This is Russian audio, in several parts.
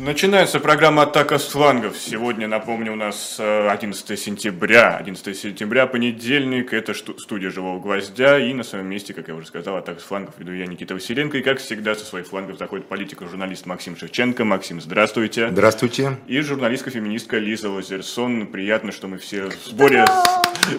Начинается программа «Атака с флангов». Сегодня, напомню, у нас 11 э, сентября. 11 сентября, понедельник. Это студия «Живого гвоздя». И на своем месте, как я уже сказал, «Атака с флангов» веду я, Никита Василенко. И, как всегда, со своих флангов заходит политик-журналист Максим Шевченко. Максим, здравствуйте. Здравствуйте. И журналистка-феминистка Лиза Лазерсон. Приятно, что мы все в сборе.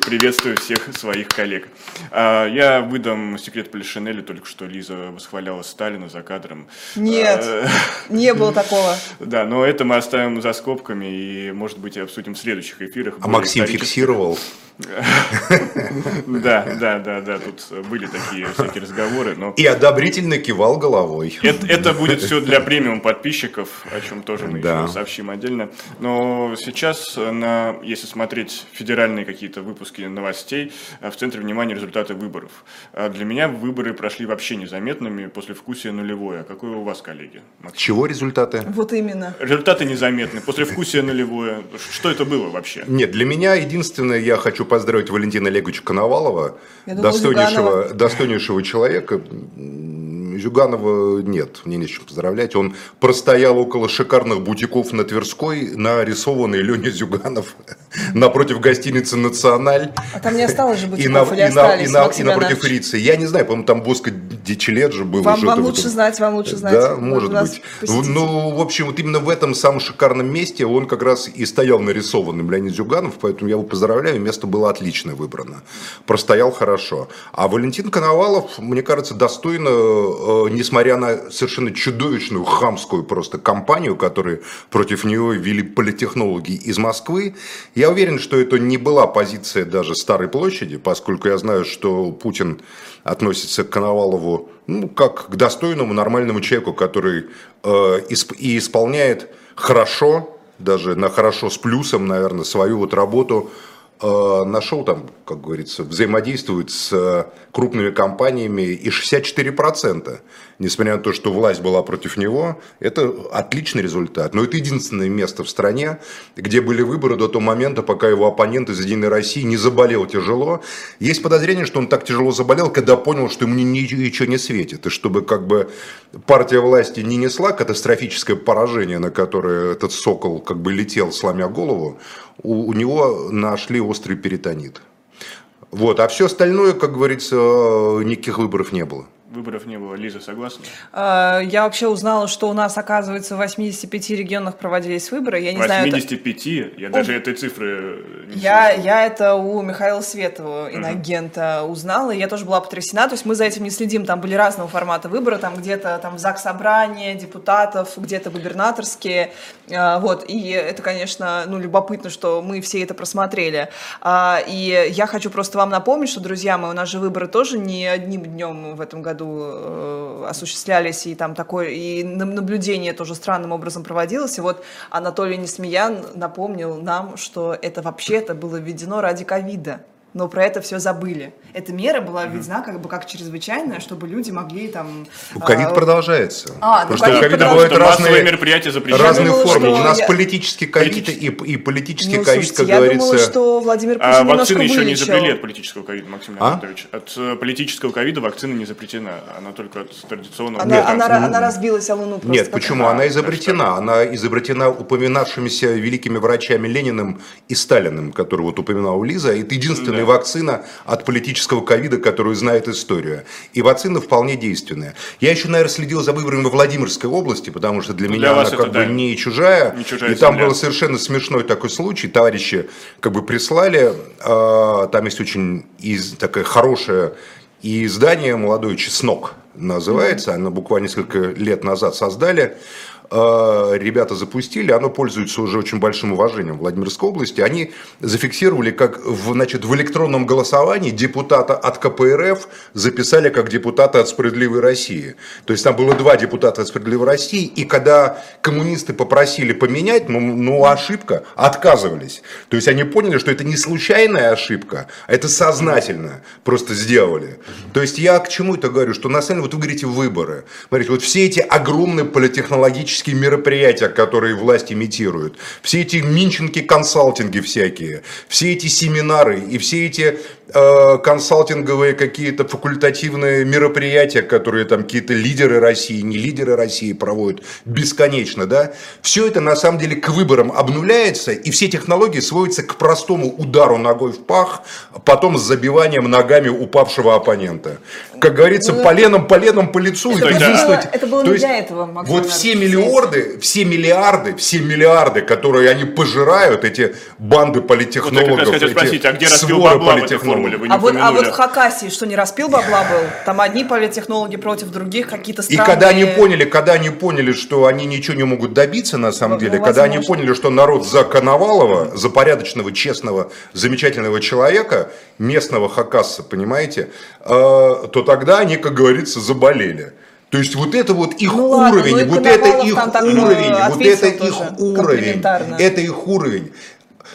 Приветствую всех своих коллег. А, я выдам секрет Полишинеля. Только что Лиза восхваляла Сталина за кадром. Нет, а, не было такого. Да, но это мы оставим за скобками и, может быть, обсудим в следующих эфирах. А Максим фиксировал? Да, да, да, да, тут были такие всякие разговоры. Но... И одобрительно кивал головой. Это, это будет все для премиум подписчиков, о чем тоже мы да. еще сообщим отдельно. Но сейчас, на, если смотреть федеральные какие-то выпуски новостей, в центре внимания результаты выборов. А для меня выборы прошли вообще незаметными, после вкусия нулевое. А какое у вас, коллеги? Максим? Чего результаты? Вот именно. Результаты незаметны, после вкусия нулевое. Что это было вообще? Нет, для меня единственное, я хочу поздравить Валентина Олеговича Коновалова, достойнейшего, достойнейшего человека. Зюганова нет, мне не с чем поздравлять. Он простоял около шикарных бутиков на Тверской, нарисованный Леня Зюганов напротив гостиницы «Националь». А там не осталось же бутиков и на, или и остались, и, на, и напротив Рицы. Я не знаю, по-моему, там Боско Дичелет же был. Вам, вам лучше знать, вам лучше знать. Да, может быть. Ну, в общем, вот именно в этом самом шикарном месте он как раз и стоял нарисованным Леонид Зюганов, поэтому я его поздравляю, место было отлично выбрано. Простоял хорошо. А Валентин Коновалов, мне кажется, достойно Э, несмотря на совершенно чудовищную хамскую просто кампанию, которую против нее вели политехнологи из Москвы, я уверен, что это не была позиция даже Старой площади, поскольку я знаю, что Путин относится к Коновалову ну, как к достойному, нормальному человеку, который э, и исполняет хорошо, даже на хорошо с плюсом, наверное, свою вот работу нашел там, как говорится, взаимодействует с э, крупными компаниями и 64%. Несмотря на то, что власть была против него, это отличный результат. Но это единственное место в стране, где были выборы до того момента, пока его оппонент из «Единой России» не заболел тяжело. Есть подозрение, что он так тяжело заболел, когда понял, что ему ничего не светит. И чтобы как бы партия власти не несла катастрофическое поражение, на которое этот сокол как бы летел, сломя голову, у, у него нашли острый перитонит. Вот. А все остальное, как говорится, никаких выборов не было выборов не было. Лиза, согласна? А, я вообще узнала, что у нас, оказывается, в 85 регионах проводились выборы. Я не 85? Знаю, это... Я даже этой цифры не я, я это у Михаила Светова, иногента, угу. узнала, и я тоже была потрясена. То есть мы за этим не следим. Там были разного формата выбора. Там где-то там ЗАГС собрания депутатов, где-то губернаторские. А, вот. И это, конечно, ну, любопытно, что мы все это просмотрели. А, и я хочу просто вам напомнить, что, друзья мои, у нас же выборы тоже не одним днем в этом году году э, осуществлялись, и там такое, и наблюдение тоже странным образом проводилось. И вот Анатолий Несмеян напомнил нам, что это вообще-то было введено ради ковида но про это все забыли. Эта мера была введена как бы как чрезвычайная, чтобы люди могли там... Ну, ковид а, продолжается. А, ну, Просто у ковида бывают разные, мероприятия разные думала, формы. У нас я... политический ковид и, и политический ну, ковид, как я говорится... думала, что Владимир Путин а вакцины еще не изобрели от политического ковида, Максим а? Леонидович. От э, политического ковида вакцина не запретена. Она только от традиционного... Она, Нет, она, она, она разбилась о Луну Нет, почему? Она изобретена. Она изобретена упоминавшимися великими врачами Лениным и Сталиным, который вот упоминал Лиза. Это единственная вакцина, от политического ковида, которую знает история. И вакцина вполне действенная. Я еще, наверное, следил за выборами во Владимирской области, потому что для, для меня она как бы да. не чужая. Не чужая и там был совершенно смешной такой случай. Товарищи как бы прислали, э, там есть очень из, такая хорошая издание «Молодой чеснок» называется. Оно буквально несколько лет назад создали. Э, ребята запустили, оно пользуется уже очень большим уважением в Владимирской области. Они зафиксировали, как в, значит, в электронном голосовании депутата от КПРФ записали как депутата от «Справедливой России». То есть там было два депутата от «Справедливой России», и когда коммунисты попросили поменять, ну, ну ошибка, отказывались. То есть они поняли, что это не случайная ошибка, а это сознательно просто сделали. То есть я к чему это говорю, что на самом деле вот вы говорите выборы. Смотрите, вот все эти огромные политехнологические политические мероприятия, которые власть имитирует, все эти Минченки консалтинги всякие, все эти семинары и все эти консалтинговые какие-то факультативные мероприятия, которые там какие-то лидеры России, не лидеры России проводят бесконечно, да, все это на самом деле к выборам обнуляется, и все технологии сводятся к простому удару ногой в пах, потом с забиванием ногами упавшего оппонента. Как говорится, ну, поленом, поленом по лицу. Это, и было, это было не для этого. Вот все миллиарды, все миллиарды, все миллиарды, которые они пожирают, эти банды политтехнологов, вот я эти спросить, а где распил бабла в этой формуле? Вы не а, вот, а вот в Хакасии что, не распил бабла был? Там одни политтехнологи против других, какие-то странные... И когда они поняли, когда они поняли, что они ничего не могут добиться на самом ну, деле, ну, когда они поняли, что народ за Коновалова, за порядочного, честного, замечательного человека, местного хакасса, понимаете, э, то тогда они, как говорится, заболели. То есть вот это вот их ну, уровень, ладно, вот это их уровень, вот это их уровень, это их уровень.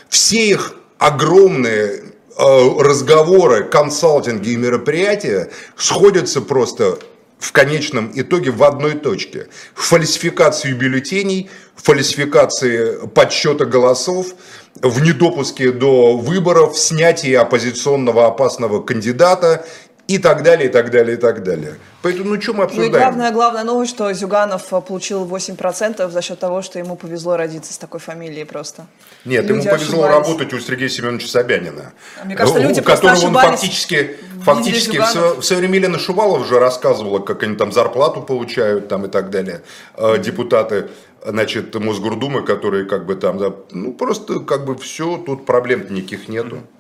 Все их огромные разговоры, консалтинги и мероприятия сходятся просто в конечном итоге в одной точке. Фальсификации бюллетеней, фальсификации подсчета голосов, в недопуске до выборов, снятие оппозиционного опасного кандидата и так далее, и так далее, и так далее. Поэтому, ну, что мы обсуждаем? Ну, и главная, главная новость, что Зюганов э, получил 8% за счет того, что ему повезло родиться с такой фамилией просто. Нет, люди ему повезло ошибались. работать у Сергея Семеновича Собянина. Мне кажется, люди у которого он фактически, фактически в, в свое время Елена Шувалова уже рассказывала, как они там зарплату получают там и так далее, э, депутаты значит, Мосгордумы, которые как бы там, да, ну просто как бы все, тут проблем никаких нету. Mm-hmm.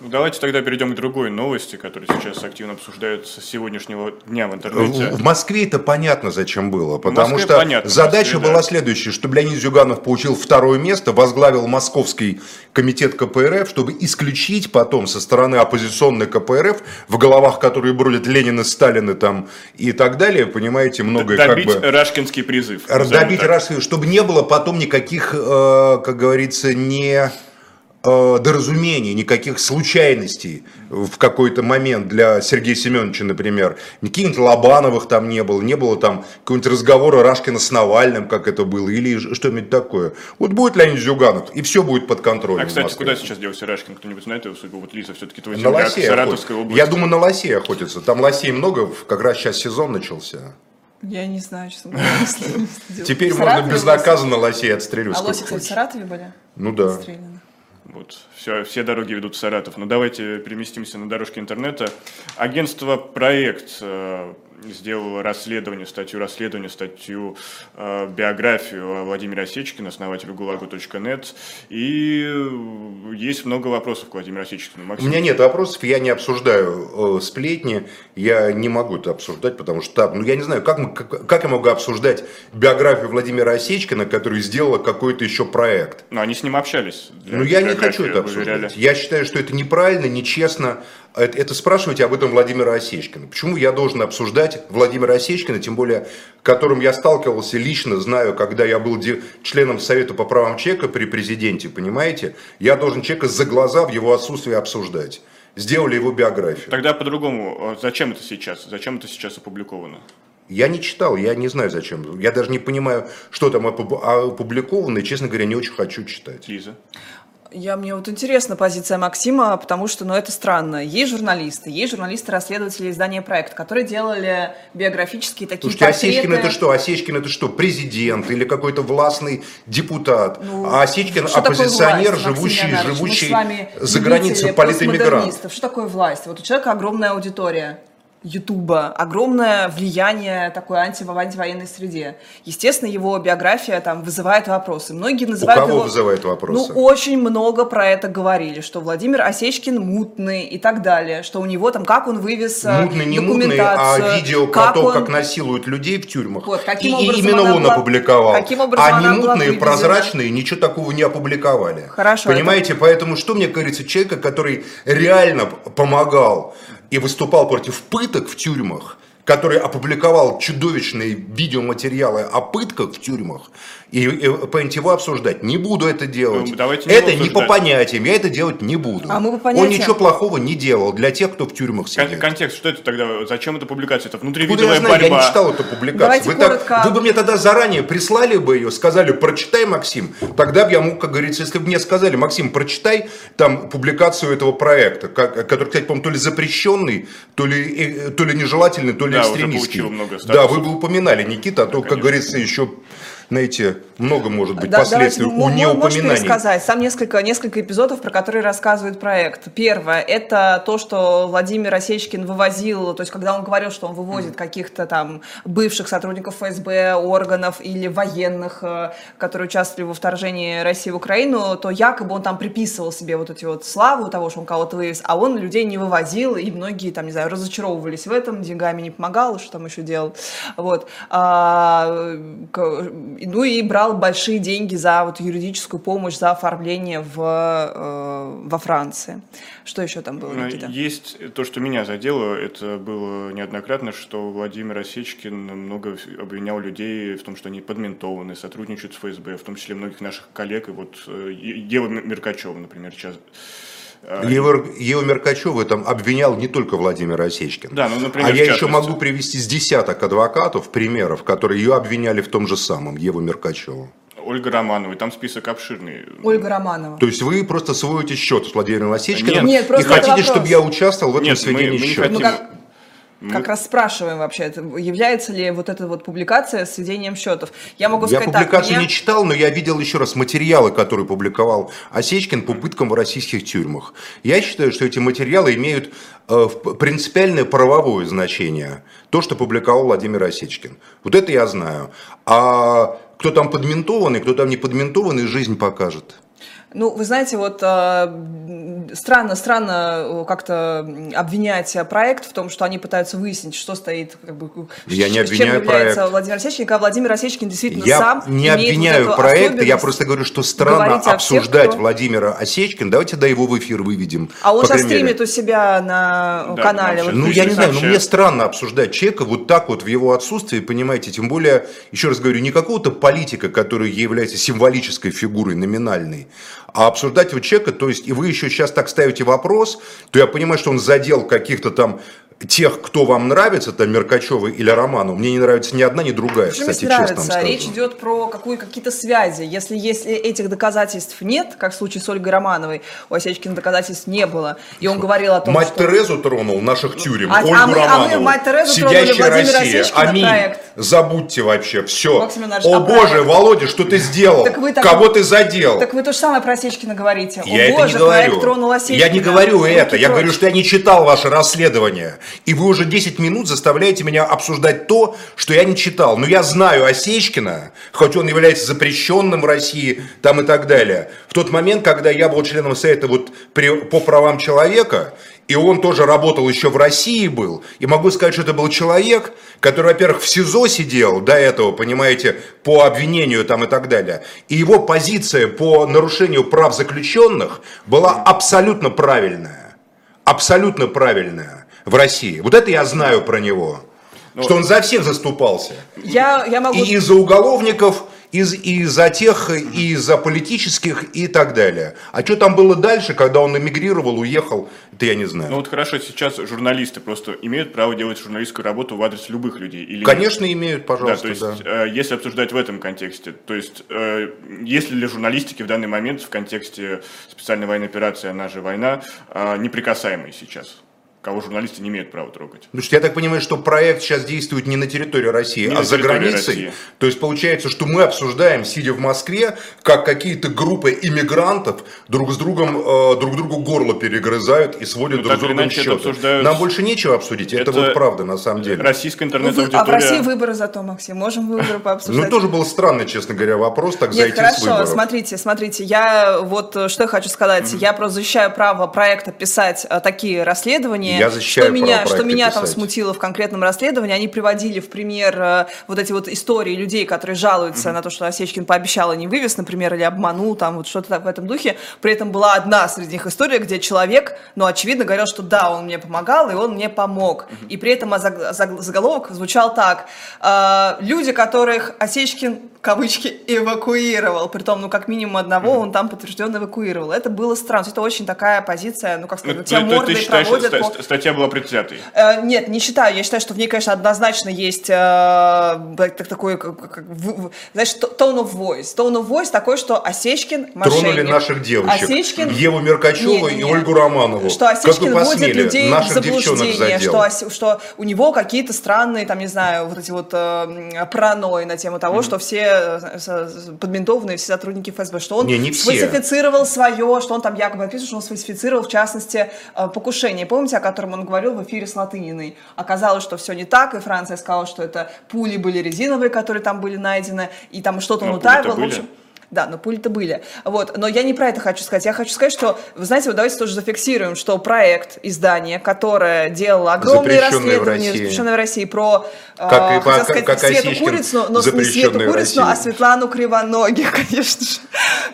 Ну, давайте тогда перейдем к другой новости, которая сейчас активно обсуждается с сегодняшнего дня в интернете. В Москве это понятно, зачем было. Потому что понятно, задача Москве, была да. следующая, чтобы Леонид Зюганов получил второе место, возглавил Московский комитет КПРФ, чтобы исключить потом со стороны оппозиционной КПРФ, в головах которые бродят Ленин и Сталин и там и так далее, понимаете, многое добить как бы... Рашкинский призыв. Добить Рашкинский, чтобы не было потом никаких, э, как говорится, не э, доразумений, никаких случайностей в какой-то момент для Сергея Семеновича, например. Никаких Лобановых там не было, не было там какого-нибудь разговора Рашкина с Навальным, как это было, или что-нибудь такое. Вот будет Леонид Зюганов, и все будет под контролем. А, кстати, куда сейчас делся Рашкин? Кто-нибудь знает его судьбу? Вот Лиза, все-таки твой земляк, Саратовской области. Я думаю, на лосей охотится. Там лосей много, как раз сейчас сезон начался. Я не знаю, что Теперь можно безнаказанно лосей отстрелять. А лоси, кстати, в Саратове были? Ну да. Вот, все, все дороги ведут в Саратов. Но давайте переместимся на дорожки интернета. Агентство «Проект» сделал расследование, статью расследования, статью э, биографию Владимира Осечкина, основателя ГУЛАГу.нет. И есть много вопросов к Владимиру Осечкину. Максим. У меня нет вопросов, я не обсуждаю э, сплетни, я не могу это обсуждать, потому что так, ну я не знаю, как, как, как я могу обсуждать биографию Владимира Осечкина, который сделал какой-то еще проект. Но они с ним общались. Ну я не хочу это обсуждать. Я считаю, что это неправильно, нечестно это, это спрашиваете об этом Владимира Осечкина. Почему я должен обсуждать Владимира Осечкина, тем более, которым я сталкивался лично, знаю, когда я был членом Совета по правам человека при президенте, понимаете? Я должен человека за глаза в его отсутствие обсуждать. Сделали его биографию. Тогда по-другому, зачем это сейчас? Зачем это сейчас опубликовано? Я не читал, я не знаю зачем. Я даже не понимаю, что там опубликовано, и, честно говоря, не очень хочу читать. Лиза? Я, мне вот интересна позиция Максима, потому что, ну, это странно. Есть журналисты, есть журналисты-расследователи издания «Проект», которые делали биографические такие Слушайте, портреты. Осечкин это что? Осечкин это что? Президент или какой-то властный депутат? Ну, а Осечкин оппозиционер, власть, живущий, живущий за границей политэмигрант. Что такое власть? Вот у человека огромная аудитория. Ютуба огромное влияние такой анти в антивоенной среде. Естественно, его биография там вызывает вопросы. Многие называют У кого его... вызывает вопросы? Ну, очень много про это говорили, что Владимир Осечкин мутный и так далее, что у него там, как он вывез э, Мутный, не мутный, а видео про то, он... как насилуют людей в тюрьмах. Вот, каким и, и именно он была... опубликовал. Каким образом а не мутные, прозрачные, ничего такого не опубликовали. Хорошо. Понимаете, это... поэтому что мне кажется, человека, который реально помогал и выступал против пыток в тюрьмах, который опубликовал чудовищные видеоматериалы о пытках в тюрьмах, и, и по его обсуждать. Не буду это делать. Ну, давайте не это не по понятиям, я это делать не буду. А мы по понятиям. Он ничего плохого не делал для тех, кто в тюрьмах сидит. Контекст, что это тогда? Зачем эта публикация? Это внутривидовая я знаю, борьба. Я не читал эту публикацию. вы, так, вы бы мне тогда заранее прислали бы ее, сказали, прочитай, Максим. Тогда бы я мог, как говорится, если бы мне сказали, Максим, прочитай там публикацию этого проекта, который, кстати, по-моему, то ли запрещенный, то ли, э, то ли нежелательный, то ли да, экстремистский. да, вы бы упоминали, Никита, а то, да, как говорится, еще знаете, много может быть да, последствий у неупоминаний. сказать. Сам несколько, несколько эпизодов, про которые рассказывает проект. Первое, это то, что Владимир Осечкин вывозил, то есть когда он говорил, что он вывозит каких-то там бывших сотрудников ФСБ, органов или военных, э, которые участвовали во вторжении России в Украину, то якобы он там приписывал себе вот эти вот славу того, что он кого-то вывез, а он людей не вывозил, и многие там, не знаю, разочаровывались в этом, деньгами не помогал, что там еще делал. Вот. А, ну и брал большие деньги за вот юридическую помощь, за оформление в, э, во Франции. Что еще там было, Никита? Есть то, что меня задело, это было неоднократно, что Владимир Осечкин много обвинял людей в том, что они подментованы, сотрудничают с ФСБ, в том числе многих наших коллег, и вот э, Ева Меркачева, например, сейчас Ева, Ева Меркачева там обвинял не только Владимира Осечкина. Да, ну, например, а я еще могу привести с десяток адвокатов, примеров, которые ее обвиняли в том же самом, Еву Меркачеву. Ольга Романова, там список обширный. Ольга Романова. То есть вы просто сводите счет с Владимиром Осечкиным Нет, и хотите, чтобы я участвовал в этом Нет, сведении мы, мы счета? Хотим... Ну, как... Мы... Как раз спрашиваем вообще, является ли вот эта вот публикация сведением счетов. Я могу сказать Я публикацию так, мне... не читал, но я видел еще раз материалы, которые публиковал Осечкин по пыткам в российских тюрьмах. Я считаю, что эти материалы имеют э, принципиальное правовое значение. То, что публиковал Владимир Осечкин. Вот это я знаю. А кто там подментованный, кто там не подментованный, жизнь покажет. Ну, вы знаете, вот э, странно, странно э, как-то обвинять проект в том, что они пытаются выяснить, что стоит, как бы, я не обвиняю чем является проект. Владимир Осечкин, а Владимир Осечкин действительно я сам не обвиняю вот проект, я просто говорю, что странно обсуждать кто... Владимира Осечкина. Давайте до его в эфир выведем. А он сейчас стримит у себя на да, канале. Вот, ну, я не знаю, но мне странно обсуждать человека вот так вот в его отсутствии, понимаете, тем более, еще раз говорю, не какого-то политика, который является символической фигурой, номинальной, а обсуждать его человека, то есть, и вы еще сейчас так ставите вопрос, то я понимаю, что он задел каких-то там тех, кто вам нравится, там Меркачева или Роману, мне не нравится ни одна, ни другая, Почему кстати, нравится? честно скажу. Речь идет про какую, какие-то связи. Если, если этих доказательств нет, как в случае с Ольгой Романовой, у Осечкина доказательств не было, и он говорил о том, Мать что... Терезу тронул наших тюрем, а, Ольгу а мы, Романову, а мы мать Терезу сидящая Россия, аминь. Проект. Забудьте вообще, все. О а боже, проект? Володя, что ты сделал? Так вы так, Кого ты задел? Так вы то же самое про Осечкина говорите. Я О это боже, не говорю. Я не говорю это, я говорю, что я не читал ваше расследование. И вы уже 10 минут заставляете меня обсуждать то, что я не читал. Но я знаю Осечкина, хоть он является запрещенным в России там и так далее. В тот момент, когда я был членом Совета вот при, по правам человека, и он тоже работал еще в России был. И могу сказать, что это был человек, который, во-первых, в СИЗО сидел до этого, понимаете, по обвинению там и так далее. И его позиция по нарушению прав заключенных была абсолютно правильная. Абсолютно правильная в России. Вот это я знаю про него. Ну, что он за всех заступался. Я, я могу... И из-за уголовников, из, и за тех, и за политических, и так далее. А что там было дальше, когда он эмигрировал, уехал, это я не знаю. Ну вот хорошо, сейчас журналисты просто имеют право делать журналистскую работу в адрес любых людей? Или Конечно, нет? имеют, пожалуйста. Да, то есть, да. Э, если обсуждать в этом контексте, то есть, э, если для журналистики в данный момент в контексте специальной военной операции, она же война, э, неприкасаемой сейчас? Кого журналисты не имеют права трогать. Что я так понимаю, что проект сейчас действует не на территории России, не а за границей. России. То есть получается, что мы обсуждаем, сидя в Москве, как какие-то группы иммигрантов друг с другом э, друг другу горло перегрызают и сводят ну, друг с другом счеты. Обсуждают... Нам больше нечего обсудить, это, это вот правда на самом деле. Российская интернет-аудитория... А в России выборы зато, Максим, можем выборы пообсуждать. Ну тоже был странный, честно говоря, вопрос, так Нет, зайти хорошо, с выборов. смотрите, смотрите, я вот что я хочу сказать, я просто защищаю право проекта писать э, такие расследования, расследование. Я что меня, что меня там смутило в конкретном расследовании, они приводили в пример э, вот эти вот истории людей, которые жалуются mm-hmm. на то, что Осечкин пообещал, а не вывез, например, или обманул, там вот что-то в этом духе. При этом была одна среди них история, где человек, ну, очевидно, говорил, что да, он мне помогал, и он мне помог. Mm-hmm. И при этом заголовок звучал так. «Э, люди, которых Осечкин кавычки, эвакуировал. Притом, ну, как минимум одного он там подтвержденно эвакуировал. Это было странно. Это очень такая позиция, ну, как сказать, тебя мордой проводят... Ст-. Статья была предвзятой? Э, нет, не считаю. Я считаю, что в ней, конечно, однозначно есть э, так, такой, как, как, в, знаешь, tone of voice. Tone of voice такой, что Осечкин мошенник. Тронули наших девочек. Осечкин... Еву Меркачеву и Ольгу Романову. Что Осечкин вводит людей в заблуждение, что, что у него какие-то странные, там, не знаю, вот эти вот э, паранойи на тему того, mm-hmm. что все подментованные все сотрудники ФСБ, что он не, не сфальсифицировал свое, что он там якобы описывал, что он сфальсифицировал, в частности, э, покушение. Помните, о котором он говорил в эфире с Латыниной? Оказалось, что все не так, и Франция сказала, что это пули были резиновые, которые там были найдены, и там что-то он утаивал. В общем, да, но пули-то были. Вот. Но я не про это хочу сказать. Я хочу сказать, что, вы знаете, вот давайте тоже зафиксируем, что проект издания, которое делало огромные расследования, запрещенные в России, про, как, э, хотел сказать, как Свету Курицыну, но не Свету Курицыну, а Светлану Кривоногих, конечно же.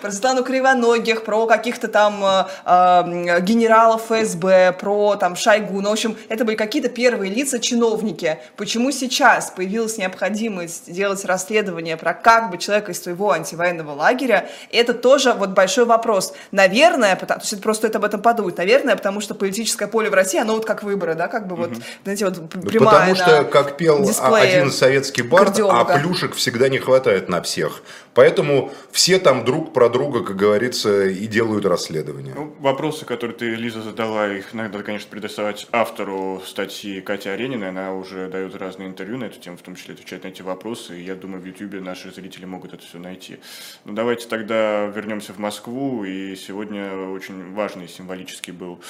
Про Светлану Кривоногих, про каких-то там э, э, генералов ФСБ, про там Шойгу. Ну, в общем, это были какие-то первые лица, чиновники. Почему сейчас появилась необходимость делать расследование про как бы человека из своего антивоенного лагеря это тоже вот большой вопрос. Наверное, потому, то есть это просто стоит об этом подумать, наверное, потому что политическое поле в России, оно вот как выборы, да, как бы вот, угу. знаете, вот прямая Потому что, как пел один советский бард, а плюшек всегда не хватает на всех. Поэтому все там друг про друга, как говорится, и делают расследование. Ну, вопросы, которые ты, Лиза, задала, их надо, конечно, предоставить автору статьи Катя Аренина. Она уже дает разные интервью на эту тему, в том числе отвечает на эти вопросы. И я думаю, в Ютьюбе наши зрители могут это все найти. Но давайте тогда вернемся в Москву. И сегодня очень важный символический был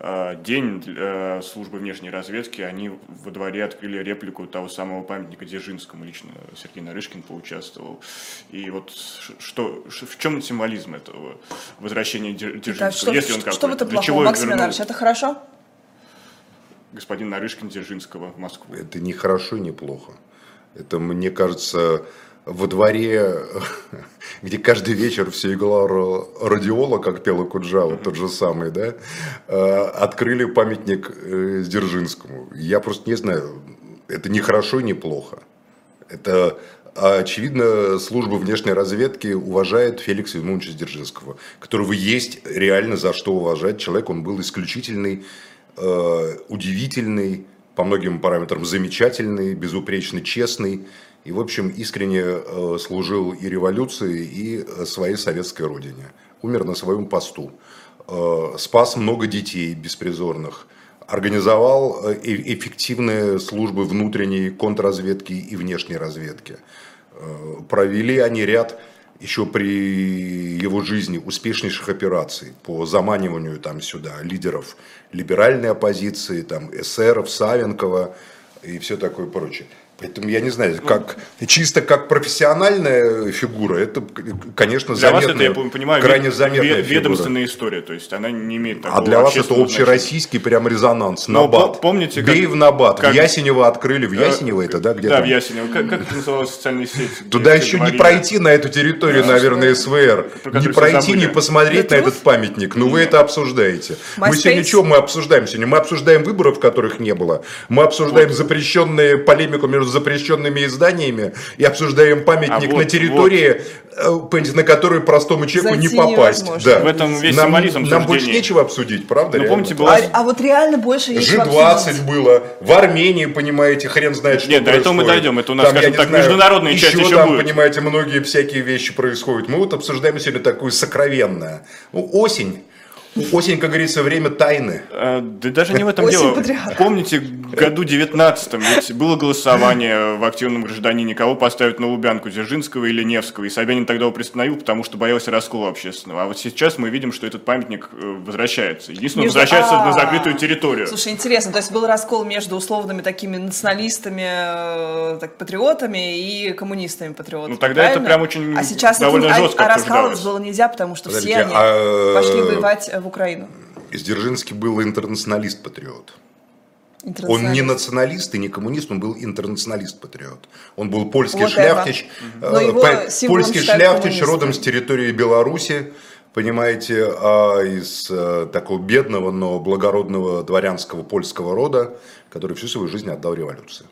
э, день э, службы внешней разведки. Они во дворе открыли реплику того самого памятника Дзержинскому. Лично Сергей Нарышкин поучаствовал. И вот что, в чем символизм этого возвращения Дзержинского? Да, что, если он что, что в этом плохого, Максим Иванович, это хорошо? Господин Нарышкин Дзержинского в Москву. Это не хорошо, не плохо. Это, мне кажется, во дворе, где каждый вечер все играл радиола, как пела Куджава, тот же самый, да, э, открыли памятник э, Дзержинскому. Я просто не знаю, это не хорошо, не плохо. Это а, очевидно, служба внешней разведки уважает Феликса Ивановича Дзержинского, которого есть реально за что уважать. Человек, он был исключительный, э, удивительный, по многим параметрам замечательный, безупречный, честный. И, в общем, искренне э, служил и революции, и э, своей советской родине. Умер на своем посту. Спас много детей беспризорных организовал эффективные службы внутренней контрразведки и внешней разведки. Э, провели они ряд еще при его жизни успешнейших операций по заманиванию там сюда лидеров либеральной оппозиции, там эсеров, Савенкова и все такое прочее. Поэтому я не знаю, как чисто как профессиональная фигура, это, конечно, для заметная, вас это, я понимаю, крайне заметная вед, ведомственная фигура. история, то есть она не имеет такого А для вас это общероссийский прям резонанс, Но набат. Помните, как, Бей в набат, как, в Ясенево открыли, в Ясенево это, да, где Да, в Ясенево, как, как это называлось социальные сети? Туда еще не пройти на эту территорию, наверное, СВР, не пройти, не посмотреть на этот памятник, ну вы это обсуждаете. Мы сегодня что мы обсуждаем сегодня? Мы обсуждаем выборов, которых не было, мы обсуждаем запрещенные полемику между запрещенными изданиями и обсуждаем памятник а вот, на территории, вот. Э, на которую простому человеку Зайти не попасть. Да. В этом весь нам, Нам больше нечего обсудить, правда? Ну, помните, было... а, а вот реально больше нечего G20 было, в Армении, понимаете, хрен знает, что Нет, происходит. до этого мы дойдем, это у нас, там, скажем так, знаю, международная еще часть еще там, будет. понимаете, многие всякие вещи происходят. Мы вот обсуждаем сегодня такую сокровенную. Ну, осень Осень, как говорится, время тайны. А, да даже не в этом дело. Помните, году 19-м ведь было голосование в активном гражданине, кого поставить на Лубянку, Дзержинского или Невского. И Собянин тогда его приостановил, потому что боялся раскола общественного. А вот сейчас мы видим, что этот памятник э, возвращается. Единственное, между... возвращается а, на закрытую территорию. Слушай, интересно, то есть был раскол между условными такими националистами, э, так, патриотами и коммунистами-патриотами. Ну тогда правильно? это прям очень а сейчас довольно это, жестко А, а раскалывать было нельзя, потому что Подождите, все они а... пошли воевать в Украину. Дзержинский был интернационалист-патриот. Он не националист и не коммунист, он был интернационалист-патриот. Он был польский вот шляхтич, э, польский шляхтич родом с территории Беларуси, понимаете, а из э, такого бедного, но благородного дворянского польского рода, который всю свою жизнь отдал революции.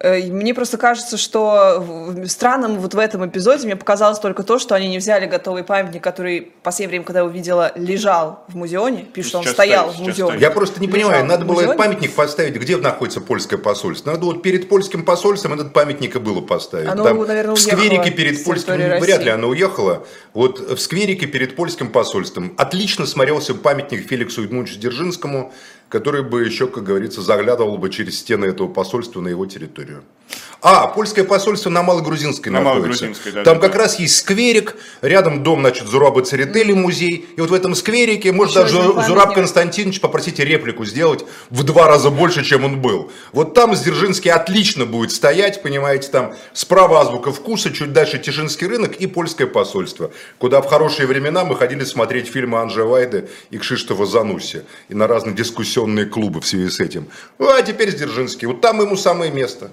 Э, мне просто кажется, что странным вот в этом эпизоде мне показалось только то, что они не взяли готовый памятник, который в последнее время, когда я увидела, лежал в музеоне. Пишут, что он стоял в музеоне. Я просто не понимаю, надо было этот памятник поставить, где находится польское посольство. Надо вот перед польским посольством этот памятник и было поставить. Оно, Там, наверное, в скверике перед польским, вряд ли оно уехало. Вот в скверике перед польским посольством отлично смотрелся памятник Феликсу Эдмундовичу Дзержинскому, который бы еще, как говорится, заглядывал бы через стены этого посольства на его территорию. А, польское посольство на Малогрузинской на находится. Малогрузинской, да, Там да, как да. раз есть скверик, рядом дом, значит, Зураба Церетели музей. И вот в этом скверике может даже Зураб Константинович попросить реплику сделать в два раза больше, чем он был. Вот там Сдержинский отлично будет стоять, понимаете, там справа азбука вкуса, чуть дальше Тишинский рынок и польское посольство, куда в хорошие времена мы ходили смотреть фильмы Анжи Вайды и Кшиштова Зануси и на разные дискуссионные клубы в связи с этим. Ну, а теперь Сдержинский. Вот там ему самое место.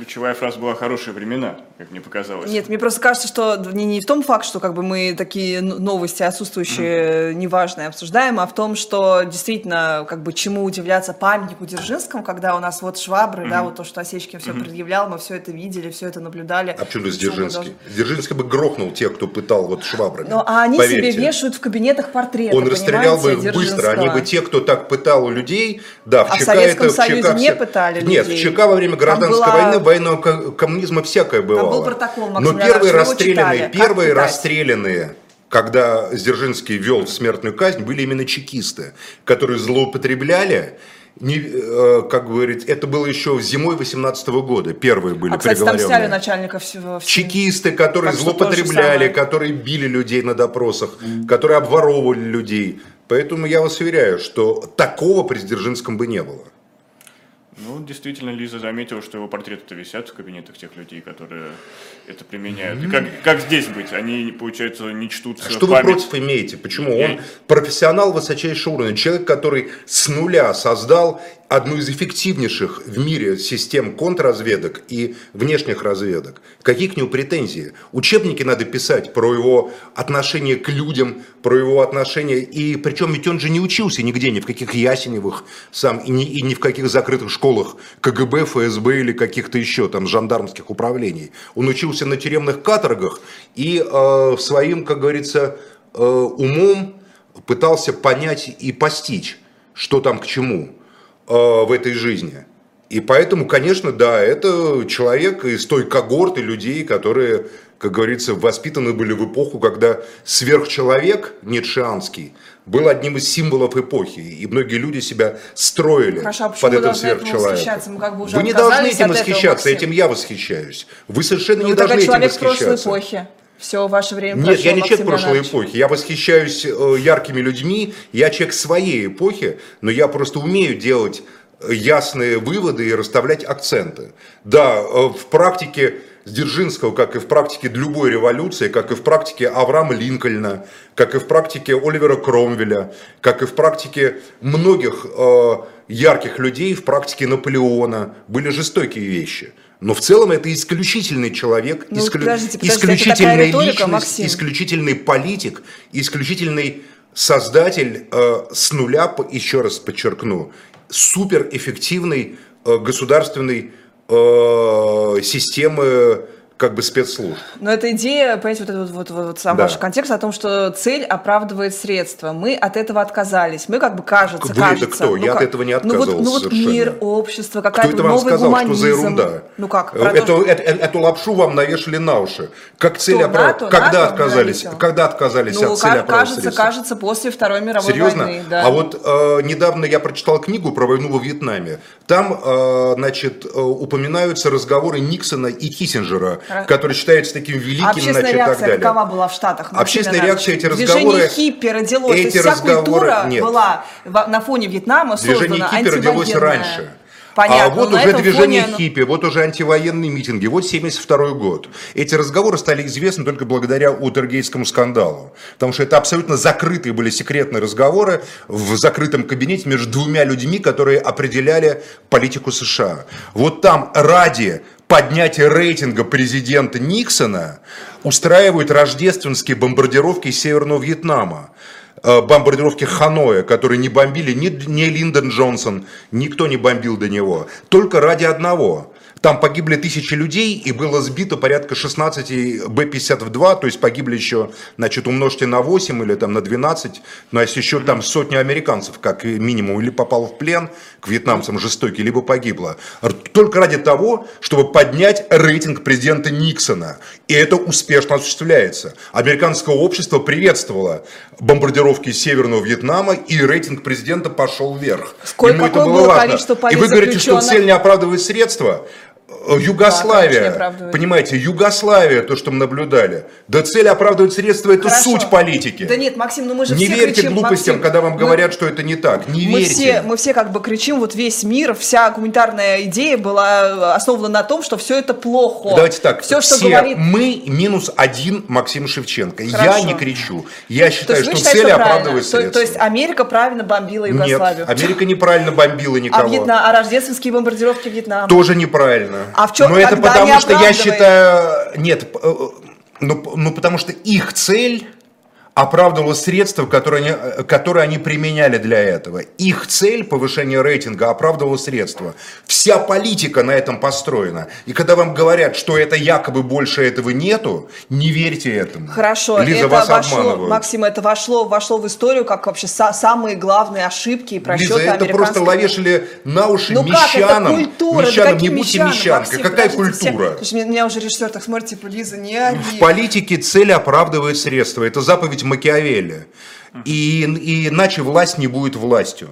Ключевая фраза была «хорошие времена», как мне показалось. Нет, мне просто кажется, что не, не в том факт, что как бы мы такие новости отсутствующие, mm. неважные обсуждаем, а в том, что действительно, как бы чему удивляться памятнику Дзержинскому, когда у нас вот швабры, mm. да, вот то, что Осечкин все mm. предъявлял, мы все это видели, все это наблюдали. А почему Дзержинский? Должны... Дзержинский бы грохнул тех, кто пытал вот швабрами. Ну, а они поверьте. себе вешают в кабинетах портреты, Он расстрелял бы их быстро, они бы те, кто так пытал у людей, да, в а ЧК в Советском это... Союзе в ЧК не пытали Нет, людей. в ЧК во время гражданской была... войны, военного коммунизма всякое. Там был протокол, Максим Но первые расстрелянные, первые расстрелянные когда Сдержинский вел смертную казнь, были именно чекисты, которые злоупотребляли не, э, как говорить, это было еще зимой 18 -го года, первые были а, кстати, приговоренные. там сняли начальников всего. Чекисты, которые так злоупотребляли, которые били людей на допросах, mm. которые обворовывали людей. Поэтому я вас уверяю, что такого при Сдержинском бы не было. Ну, действительно, Лиза заметила, что его портреты висят в кабинетах тех людей, которые это применяют. Mm-hmm. Как, как здесь быть? Они, получается, не чтут а Что память. вы против имеете? Почему? Я... Он профессионал высочайшего уровня, человек, который с нуля создал одну из эффективнейших в мире систем контрразведок и внешних разведок. Какие к нему претензии? Учебники надо писать про его отношение к людям, про его отношение. И причем ведь он же не учился нигде, ни в каких Ясеневых сам, и ни, и ни в каких закрытых школах КГБ, ФСБ или каких-то еще там жандармских управлений. Он учился на тюремных каторгах и э, своим, как говорится, э, умом пытался понять и постичь, что там к чему. Э, в этой жизни. И поэтому, конечно, да, это человек из той когорты людей, которые, как говорится, воспитаны были в эпоху, когда сверхчеловек ницшеанский был одним из символов эпохи, и многие люди себя строили Хорошо, а под этим сверхчеловеком. Мы как бы уже Вы не должны этим восхищаться, этого, этим я восхищаюсь. Вы совершенно ну, не должны этим восхищаться. эпохи все ваше время Нет, прошло, я не человек прошлой эпохи. Я восхищаюсь э, яркими людьми. Я человек своей эпохи, но я просто умею делать ясные выводы и расставлять акценты. Да, э, в практике Дзержинского, как и в практике любой революции, как и в практике Авраама Линкольна, как и в практике Оливера Кромвеля, как и в практике многих э, ярких людей, в практике Наполеона, были жестокие вещи. Но в целом это исключительный человек, ну, исклю... подождите, подождите, исключительная риторика, личность, Максим. исключительный политик, исключительный создатель э, с нуля, еще раз подчеркну, суперэффективной э, государственной системы как бы спецслужб. Но эта идея, понимаете, вот этот вот, вот, вот сам да. ваш контекст о том, что цель оправдывает средства. Мы от этого отказались. Мы как бы кажется, Вы кажется. это кто? Ну, Я как, от этого не отказывался Ну вот, ну, вот мир, общество, какая-то новый сказал, гуманизм. что за ерунда? Ну как? Эту, то, эту, эту лапшу вам навешали на уши. Как цель оправдывать? Когда НАТО отказались? Когда отказались ну, от цели оправдывать кажется, средства? кажется, после Второй мировой Серьезно? войны. Да. А вот э, недавно я прочитал книгу про войну во Вьетнаме. Там, э, значит, э, упоминаются разговоры Никсона и Киссинджера, которые считаются является таким великим, Общественная значит, реакция так далее. какова была в Штатах? Общественная реакция, эти разговоры... Движение хиппи родилось, эти вся разговоры, культура нет. была на фоне Вьетнама Движение хиппи родилось раньше. Понятно, а вот уже движение фоне... хиппи, вот уже антивоенные митинги, вот 72 год. Эти разговоры стали известны только благодаря Утергейскому скандалу. Потому что это абсолютно закрытые были секретные разговоры в закрытом кабинете между двумя людьми, которые определяли политику США. Вот там ради поднятия рейтинга президента Никсона устраивают рождественские бомбардировки Северного Вьетнама. Э, бомбардировки Ханоя, которые не бомбили ни, ни Линдон Джонсон, никто не бомбил до него. Только ради одного. Там погибли тысячи людей и было сбито порядка 16 Б-52, то есть погибли еще, значит, умножьте на 8 или там на 12, но если еще там сотни американцев, как минимум, или попало в плен к вьетнамцам жестокий, либо погибло. Только ради того, чтобы поднять рейтинг президента Никсона. И это успешно осуществляется. Американское общество приветствовало бомбардировки Северного Вьетнама, и рейтинг президента пошел вверх. Сколько Ему это было, было важно. И вы говорите, что цель не оправдывает средства. Э, Югославия, да, понимаете, Югославия, то, что мы наблюдали. Да цель оправдывает средства, это Хорошо. суть политики. Да нет, Максим, ну мы же Не все верьте кричим, глупостям, Максим, когда вам говорят, мы, что это не так. Не мы верьте. Все, мы все как бы кричим, вот весь мир, вся гуманитарная идея была основана на том, что все это плохо. Давайте так, все, что все говорит... мы минус один Максим Шевченко. Хорошо. Я не кричу. Я считаю, что считаете, цель оправдывает то, средства. То есть Америка правильно бомбила Югославию? Нет, Америка неправильно бомбила никого. А, Вьетнам, а рождественские бомбардировки Вьетнама? Тоже неправильно. А в чем, Но это потому что я считаю, нет, э, ну, ну потому что их цель оправдывало средства, которые они, которые они применяли для этого. Их цель повышение рейтинга оправдывала средства. Вся политика на этом построена. И когда вам говорят, что это якобы больше этого нету, не верьте этому. Хорошо, Лиза, это вас вошло, обманывают. Максим, это вошло, вошло в историю как вообще са- самые главные ошибки и просчеты Лиза, это просто ловешили на уши ну мещанам. Как? Это культура, мещанам, да не будьте мещанкой. Какая культура? Все, меня, уже режиссер так смотрит, типа, Лиза, не оби. В политике цель оправдывает средства. Это заповедь Макиавелли. И, и иначе власть не будет властью.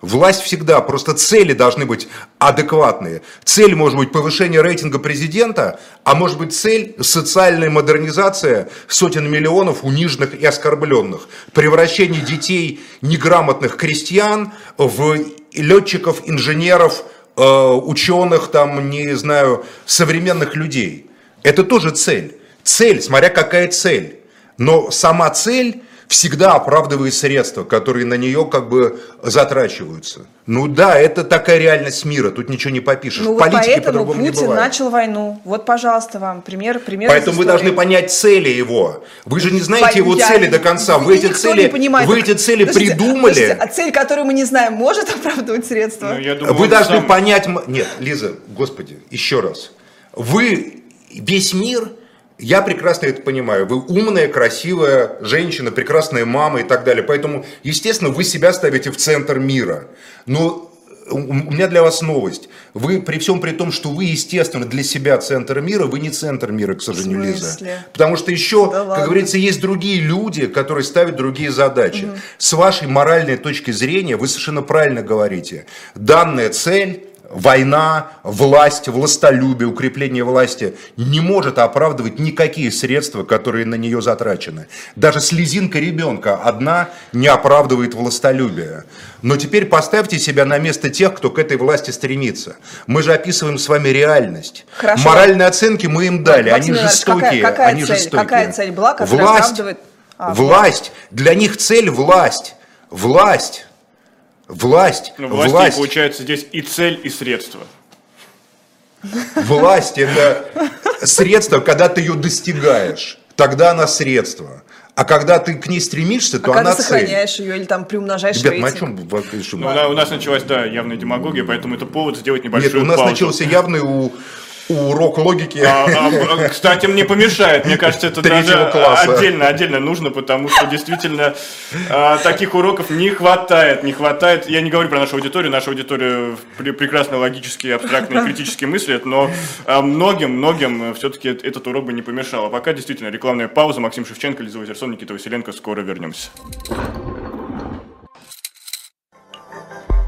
Власть всегда, просто цели должны быть адекватные. Цель может быть повышение рейтинга президента, а может быть цель социальная модернизация сотен миллионов униженных и оскорбленных. Превращение детей неграмотных крестьян в летчиков, инженеров, э, ученых, там, не знаю, современных людей. Это тоже цель. Цель, смотря какая цель. Но сама цель всегда оправдывает средства, которые на нее как бы затрачиваются. Ну да, это такая реальность мира, тут ничего не попишешь. Ну, в политике вот поэтому Путин не бывает. начал войну. Вот, пожалуйста, вам пример. пример поэтому вы должны понять цели его. Вы же не знаете по... его я... цели до конца. Вы, эти цели, вы эти цели подождите, придумали. Подождите, а цель, которую мы не знаем, может оправдывать средства? Ну, я думаю, вы должны сам... понять... Нет, Лиза, господи, еще раз. Вы весь мир я прекрасно это понимаю. Вы умная, красивая женщина, прекрасная мама и так далее. Поэтому, естественно, вы себя ставите в центр мира. Но у меня для вас новость. Вы при всем при том, что вы, естественно, для себя центр мира, вы не центр мира, к сожалению, Лиза. Потому что еще, да как говорится, есть другие люди, которые ставят другие задачи. Угу. С вашей моральной точки зрения, вы совершенно правильно говорите. Данная цель война, власть, властолюбие, укрепление власти не может оправдывать никакие средства, которые на нее затрачены. Даже слезинка ребенка одна не оправдывает властолюбие. Но теперь поставьте себя на место тех, кто к этой власти стремится. Мы же описываем с вами реальность. Хорошо. Моральные оценки мы им дали, Максим они жестокие. Какая, какая они цель? жестокие. Какая цель была, которая власть, оправдывает... А, власть. Для них цель власть. Власть. Власть. Ну, власть, власть. получается здесь и цель, и средство. Власть это средство, когда ты ее достигаешь. Тогда она средство. А когда ты к ней стремишься, то а она когда цель. сохраняешь ее или там приумножаешь Ребят, рейтинг? мы о чем ну, у нас началась, да, явная демагогия, поэтому это повод сделать небольшую Нет, у нас паузу. начался явный у урок логики. А, а, а, кстати, мне помешает. Мне кажется, это даже класса. отдельно, отдельно нужно, потому что действительно а, таких уроков не хватает. Не хватает. Я не говорю про нашу аудиторию. Наша аудитория прекрасно логические, абстрактные, критические мыслят, но а, многим, многим все-таки этот урок бы не помешал. А пока действительно рекламная пауза. Максим Шевченко, Лиза Вазерсон, Никита Василенко. Скоро вернемся.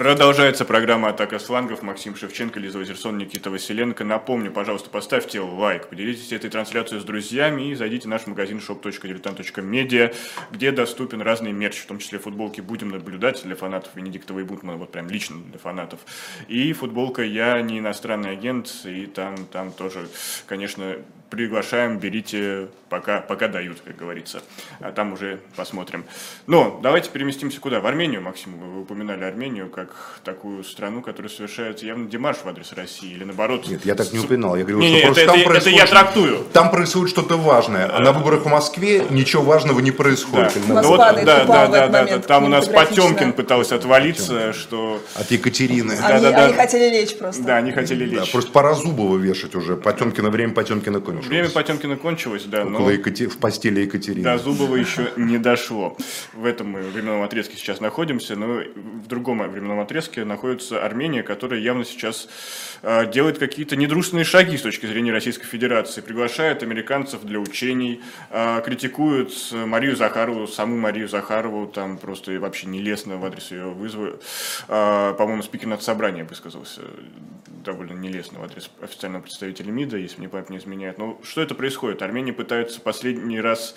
Продолжается программа «Атака слангов». Максим Шевченко, Лиза Вазерсон, Никита Василенко. Напомню, пожалуйста, поставьте лайк, поделитесь этой трансляцией с друзьями и зайдите в наш магазин shop.diletant.media, где доступен разный мерч, в том числе футболки «Будем наблюдать» для фанатов Венедиктова и Бутмана, вот прям лично для фанатов. И футболка «Я не иностранный агент», и там, там тоже, конечно, приглашаем, берите, пока, пока дают, как говорится. А там уже посмотрим. Но давайте переместимся куда? В Армению, Максим, вы упоминали Армению как такую страну, которая совершает явно демарш в адрес России, или наоборот? Нет, я так не упоминал. Я говорю, не, что просто это, там это, происходит, это я трактую. Там происходит что-то важное, а на выборах в Москве ничего важного не происходит. Да, ну, вот, да, да, да, да, там у нас Потемкин пытался отвалиться, что... От Екатерины. Они, да, да, они хотели лечь просто. Да, они хотели лечь. Да, просто пора Зубова вешать уже. Потемкина, время Потемкина кончилось. Время Потемкина кончилось, да. Около но... Екатер... В постели Екатерины. Да, Зубова еще не дошло. В этом мы временном отрезке сейчас находимся, но в другом временном отрезке находится Армения, которая явно сейчас э, делает какие-то недружественные шаги с точки зрения Российской Федерации, приглашает американцев для учений, э, критикует Марию Захарову, саму Марию Захарову, там просто вообще нелестно в адрес ее вызова. Э, по-моему, спикер над собранием высказался довольно нелестно в адрес официального представителя МИДа, если мне память не изменяет. Но что это происходит? Армения пытается последний раз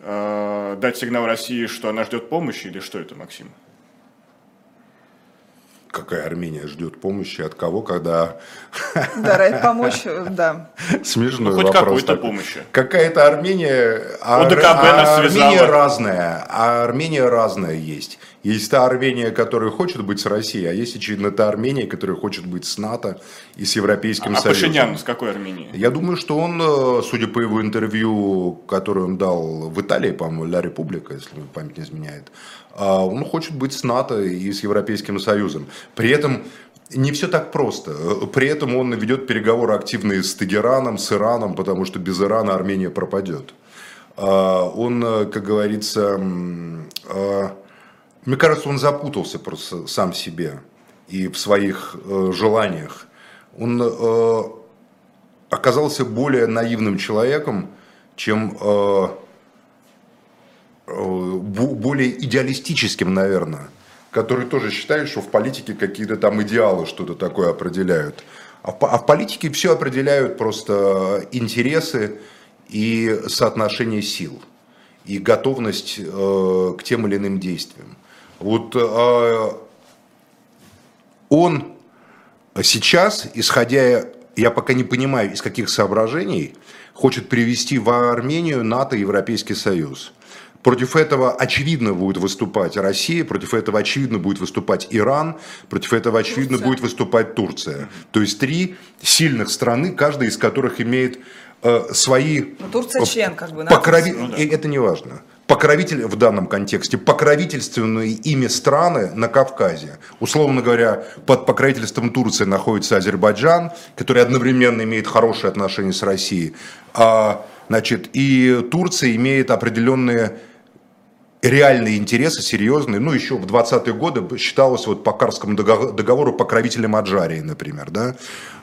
дать сигнал России, что она ждет помощи, или что это, Максим? Какая Армения ждет помощи от кого, когда... Да, ради помочь, да. Смешной ну, хоть какой-то помощи. Какая-то Армения... ОДКБ а, нас Армения разная, а Армения разная есть. Есть та Армения, которая хочет быть с Россией, а есть, очевидно, та Армения, которая хочет быть с НАТО и с Европейским а, Союзом. А Пашинян с какой Армении? Я думаю, что он, э, судя по его интервью, которое он дал в Италии, по-моему, Ля Република, если память не изменяет, а, он хочет быть с НАТО и с Европейским Союзом. При этом не все так просто. При этом он ведет переговоры активные с Тегераном, с Ираном, потому что без Ирана Армения пропадет. А, он, э, как говорится, мне кажется, он запутался просто сам себе и в своих э, желаниях. Он э, оказался более наивным человеком, чем э, э, более идеалистическим, наверное, который тоже считает, что в политике какие-то там идеалы что-то такое определяют. А в, а в политике все определяют просто интересы и соотношение сил и готовность э, к тем или иным действиям. Вот э, он сейчас, исходя, я пока не понимаю, из каких соображений, хочет привести в Армению НАТО и Европейский Союз. Против этого очевидно будет выступать Россия, против этого очевидно будет выступать Иран, против этого очевидно Турция. будет выступать Турция. То есть три сильных страны, каждая из которых имеет э, свои... Но ну, Турция член, как бы. Покрови... Ну, да. Это не важно покровитель в данном контексте, покровительственные ими страны на Кавказе. Условно говоря, под покровительством Турции находится Азербайджан, который одновременно имеет хорошие отношения с Россией. А, значит, и Турция имеет определенные реальные интересы, серьезные. Ну, еще в 20-е годы считалось вот по Карскому договору покровителем Аджарии, например. Да?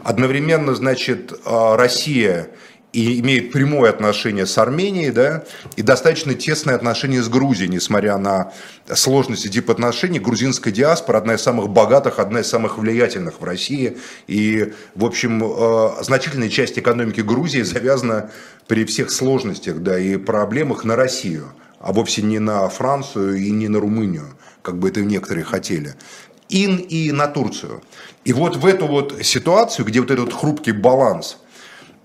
Одновременно, значит, а, Россия и имеет прямое отношение с Арменией, да, и достаточно тесное отношение с Грузией, несмотря на сложности типа отношений. Грузинская диаспора одна из самых богатых, одна из самых влиятельных в России. И, в общем, э, значительная часть экономики Грузии завязана при всех сложностях да, и проблемах на Россию, а вовсе не на Францию и не на Румынию, как бы это некоторые хотели. Ин и на Турцию. И вот в эту вот ситуацию, где вот этот хрупкий баланс –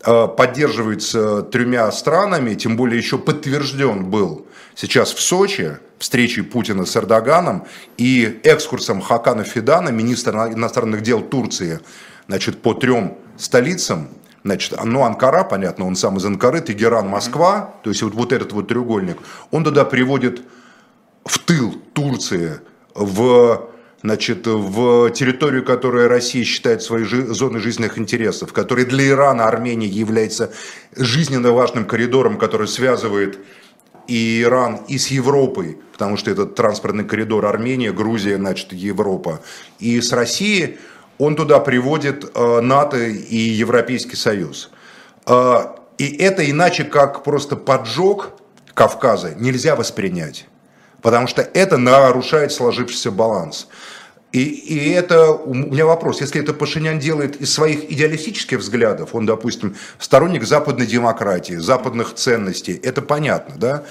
поддерживается тремя странами, тем более еще подтвержден был сейчас в Сочи встречей Путина с Эрдоганом и экскурсом Хакана Фидана, министра иностранных дел Турции, значит, по трем столицам, Значит, ну, Анкара, понятно, он сам из Анкары, Тегеран, Москва, то есть вот, вот этот вот треугольник, он туда приводит в тыл Турции, в значит, в территорию, которую Россия считает своей жи- зоной жизненных интересов, которая для Ирана, Армении является жизненно важным коридором, который связывает и Иран, и с Европой, потому что это транспортный коридор Армения, Грузия, значит, Европа, и с Россией, он туда приводит э, НАТО и Европейский Союз. Э, и это иначе как просто поджог Кавказа нельзя воспринять потому что это нарушает сложившийся баланс. И, и это, у меня вопрос, если это Пашинян делает из своих идеалистических взглядов, он, допустим, сторонник западной демократии, западных ценностей, это понятно, да,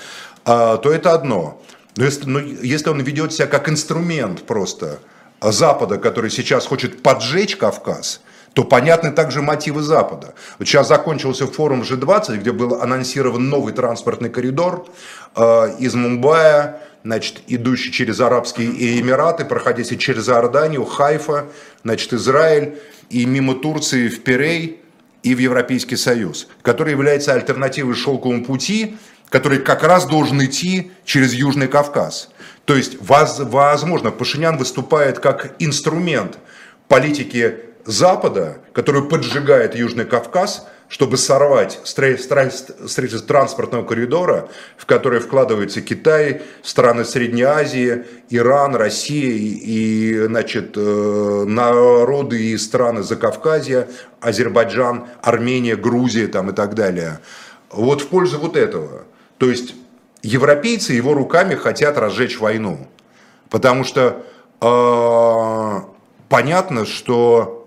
а, то это одно. Но если, но если он ведет себя как инструмент просто Запада, который сейчас хочет поджечь Кавказ, то понятны также мотивы Запада. Вот сейчас закончился форум G20, где был анонсирован новый транспортный коридор э, из Мумбаи значит, идущий через Арабские Эмираты, проходящий через Иорданию, Хайфа, значит, Израиль и мимо Турции в Пирей и в Европейский Союз, который является альтернативой шелковому пути, который как раз должен идти через Южный Кавказ. То есть, возможно, Пашинян выступает как инструмент политики Запада, который поджигает Южный Кавказ, чтобы сорвать строительство транспортного коридора, в который вкладывается Китай, страны Средней Азии, Иран, Россия и значит, э, народы и страны Закавказья, Азербайджан, Армения, Грузия там, и так далее. Вот в пользу вот этого. То есть европейцы его руками хотят разжечь войну. Потому что э, понятно, что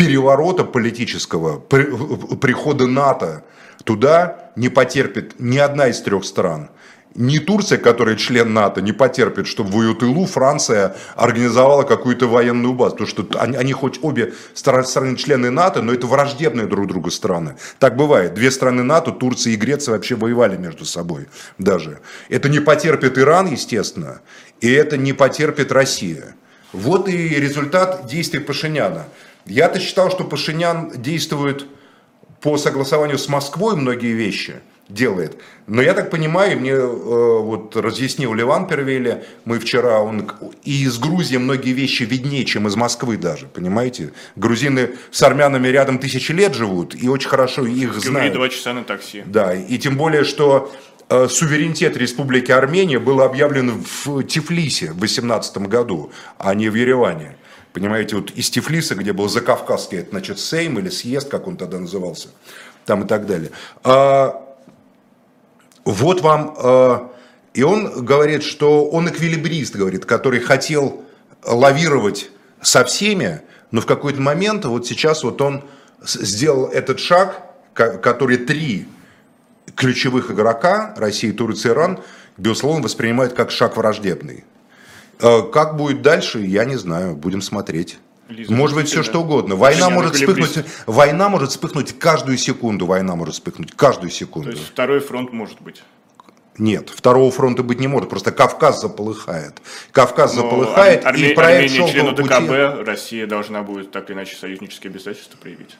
переворота политического, прихода НАТО туда не потерпит ни одна из трех стран. Ни Турция, которая член НАТО, не потерпит, чтобы в ее тылу Франция организовала какую-то военную базу. Потому что они, они хоть обе страны члены НАТО, но это враждебные друг другу страны. Так бывает. Две страны НАТО, Турция и Греция вообще воевали между собой даже. Это не потерпит Иран, естественно, и это не потерпит Россия. Вот и результат действий Пашиняна. Я-то считал, что Пашинян действует по согласованию с Москвой многие вещи делает. Но я так понимаю, мне э, вот разъяснил Ливан Первеле, мы вчера, он и из Грузии многие вещи виднее, чем из Москвы даже, понимаете? Грузины с армянами рядом тысячи лет живут и очень хорошо их в знают. два часа на такси. Да, и тем более, что э, суверенитет Республики Армения был объявлен в Тифлисе в 18 году, а не в Ереване. Понимаете, вот из Тифлиса, где был закавказский, значит, Сейм или съезд, как он тогда назывался, там и так далее. А, вот вам, а, и он говорит, что он эквилибрист, говорит, который хотел лавировать со всеми, но в какой-то момент, вот сейчас вот он сделал этот шаг, который три ключевых игрока, Россия, Турция, Иран, безусловно, воспринимают как шаг враждебный. Э, как будет дальше, я не знаю, будем смотреть. Лиза, может быть, все что угодно. Война может, вспыхнуть, война может вспыхнуть каждую секунду. Война может вспыхнуть каждую секунду. То есть второй фронт может быть? Нет, второго фронта быть не может. Просто Кавказ заполыхает. Кавказ Но заполыхает, Арме... и проект Армения члену ДКБ, пути... Россия должна будет так или иначе союзнические обязательства проявить.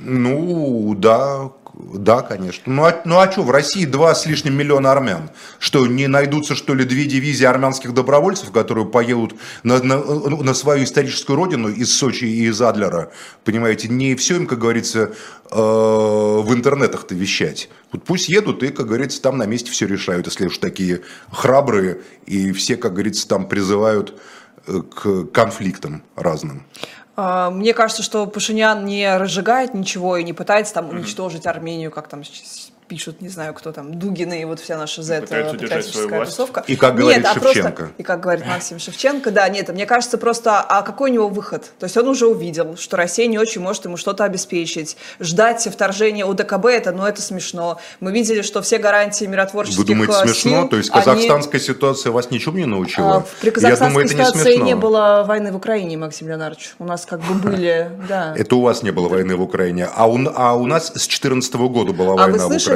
Ну, да, да, конечно. Ну а, ну а что, в России два с лишним миллиона армян. Что, не найдутся, что ли, две дивизии армянских добровольцев, которые поедут на, на, на свою историческую родину из Сочи и из Адлера? Понимаете, не все им, как говорится, э, в интернетах-то вещать. Вот пусть едут и, как говорится, там на месте все решают, если уж такие храбрые, и все, как говорится, там призывают э, к конфликтам разным. А, мне кажется, что Пашинян не разжигает ничего и не пытается там уничтожить Армению, как там пишут, не знаю, кто там, Дугины и вот вся наша Z-патриотическая тусовка. И как говорит нет, а Шевченко. Просто, и как говорит Максим Шевченко, да, нет, мне кажется просто, а какой у него выход? То есть он уже увидел, что Россия не очень может ему что-то обеспечить. Ждать вторжения УДКБ, это, ну, это смешно. Мы видели, что все гарантии миротворческих Вы думаете, э, смешно? Сил, То есть казахстанская они... ситуация вас ничему не научила? А, при казахстанской думаю, ситуации не, не было войны в Украине, Максим Леонардович. У нас как бы были, да. Это у вас не было войны в Украине, а у, а у нас с 2014 года была а война в Украине.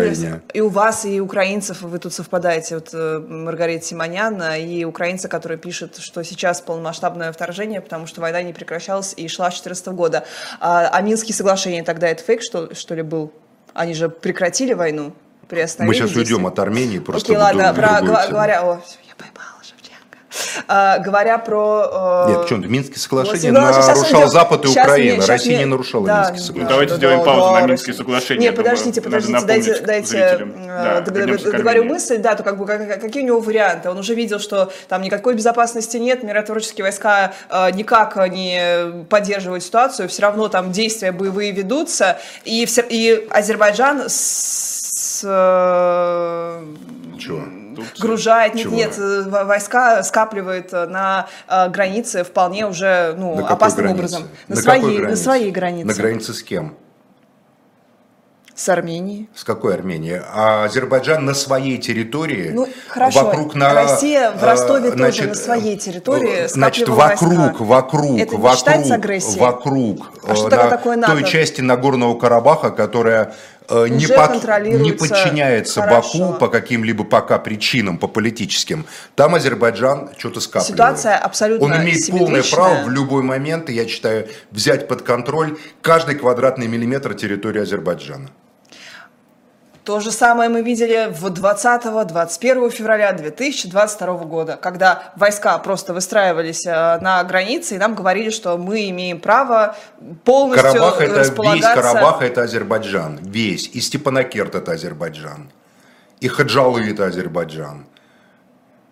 И у вас, и украинцев, вы тут совпадаете. Вот э, Маргарита Симонян и украинцы, которые пишут, что сейчас полномасштабное вторжение, потому что война не прекращалась и шла с 2014 года. А, а Минские соглашения тогда это фейк, что, что ли, был? Они же прекратили войну, приостановили Мы сейчас уйдем от Армении, просто Окей, ладно, про, говоря... О, я поймала. А, говоря про... Э, Нет, чем-то Минские соглашения вот, нарушал сейчас, Запад и Украина. Нет, Россия нет, не нарушала да, Минские соглашения. Ну, давайте да, сделаем да, паузу да, на Минские соглашения. Нет, подождите, подождите, дайте, дайте э, да, договорю мысль, да, то как бы какие у него варианты. Он уже видел, что там никакой безопасности нет, миротворческие войска э, никак не поддерживают ситуацию, все равно там действия боевые ведутся, и, и Азербайджан с... Чего? Турции. Гружает, нет, Чего? нет, э, войска скапливает э, на э, границе вполне уже ну, на опасным границе? образом. На, на своей, на своей границе. На границе с кем? С Арменией. С какой Арменией? А Азербайджан на своей территории. Ну, хорошо. Вокруг на, Россия в Ростове значит, тоже на своей территории Значит, вокруг, войска. вокруг, Это вокруг, агрессией? вокруг. А что на такое надо? той части Нагорного Карабаха, которая не, под, не подчиняется хорошо. Баку по каким-либо пока причинам, по политическим, там Азербайджан что-то скапливает. Ситуация абсолютно Он имеет полное право в любой момент, я считаю, взять под контроль каждый квадратный миллиметр территории Азербайджана. То же самое мы видели в 20-21 февраля 2022 года, когда войска просто выстраивались э, на границе, и нам говорили, что мы имеем право полностью Карабах это, располагаться... Весь Карабах это Азербайджан, весь. И Степанакерт это Азербайджан. И Хаджалы это Азербайджан.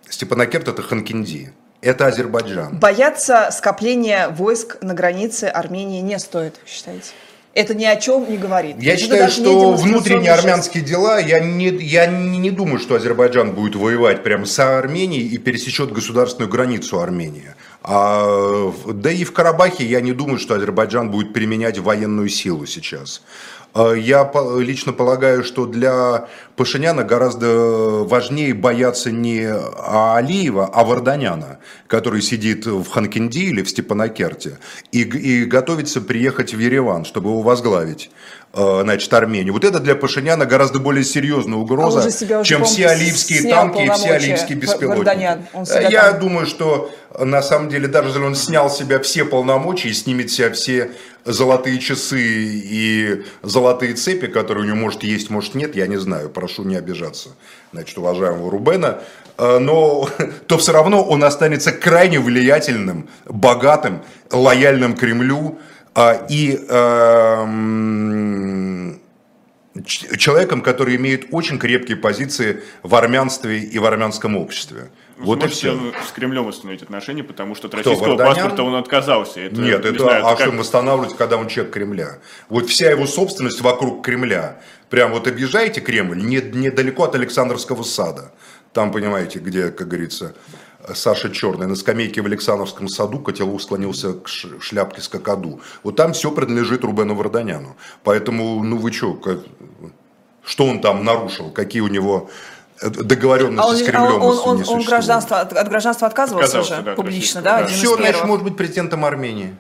Степанакерт это Ханкинди. Это Азербайджан. Бояться скопления войск на границе Армении не стоит, считаете? Это ни о чем не говорит. Я это считаю, что внутренние армянские дела, я не, я не думаю, что Азербайджан будет воевать прямо с Арменией и пересечет государственную границу Армении. А, да и в Карабахе я не думаю, что Азербайджан будет применять военную силу сейчас. А, я лично полагаю, что для Пашиняна гораздо важнее бояться не Алиева, а Варданяна, который сидит в Ханкинди или в Степанакерте и, и готовится приехать в Ереван, чтобы его возглавить. Э, значит, Армению. Вот это для Пашиняна гораздо более серьезная угроза, а уже чем все алиевские танки и все алиевские беспилотники. Я там... думаю, что на самом деле, даже если он снял с себя все полномочия и снимет себя все золотые часы и золотые цепи, которые у него может есть, может нет, я не знаю, прошу не обижаться, значит, уважаемого Рубена, э, но то все равно он останется крайне влиятельным, богатым, лояльным Кремлю, а, и эм, человеком, который имеет очень крепкие позиции в армянстве и в армянском обществе. Вот и все. с Кремлем восстановить отношения, потому что от Кто, российского Варданян? паспорта он отказался. Это, Нет, не это, знаю, а это что как... восстанавливать, когда он человек Кремля? Вот вся его собственность вокруг Кремля. Прям вот объезжаете Кремль, не, недалеко от Александровского сада. Там, понимаете, где, как говорится, Саша Черный, на скамейке в Александровском саду Котелов склонился к шляпке с кокоду. Вот там все принадлежит Рубену Варданяну. Поэтому, ну вы что, как, что он там нарушил, какие у него договоренности а он, с Кремлем он, он, он, он гражданство, от, от гражданства отказывался, отказался уже да, публично, да? да. Все, значит, может быть президентом Армении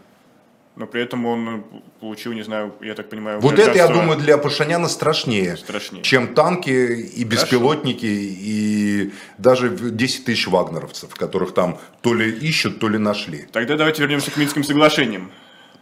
но при этом он получил, не знаю, я так понимаю... Вот это, я думаю, для Пашиняна страшнее, страшнее, чем танки и беспилотники, Хорошо. и даже 10 тысяч вагнеровцев, которых там то ли ищут, то ли нашли. Тогда давайте вернемся к Минским соглашениям.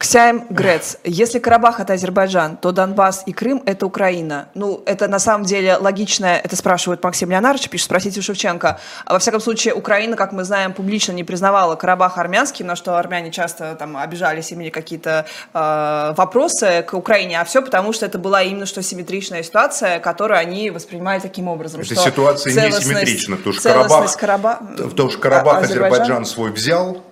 Ксяем Грец. Если Карабах это Азербайджан, то Донбасс и Крым это Украина. Ну, это на самом деле логичное, это спрашивает Максим Леонардович, пишет, спросите у Шевченко. А во всяком случае, Украина, как мы знаем, публично не признавала Карабах армянским, на что армяне часто там обижались, имели какие-то э, вопросы к Украине, а все потому, что это была именно что симметричная ситуация, которую они воспринимали таким образом. Эта ситуация не симметрична, потому что Карабах, Караба... потому что Карабах Азербайджан. Азербайджан свой взял,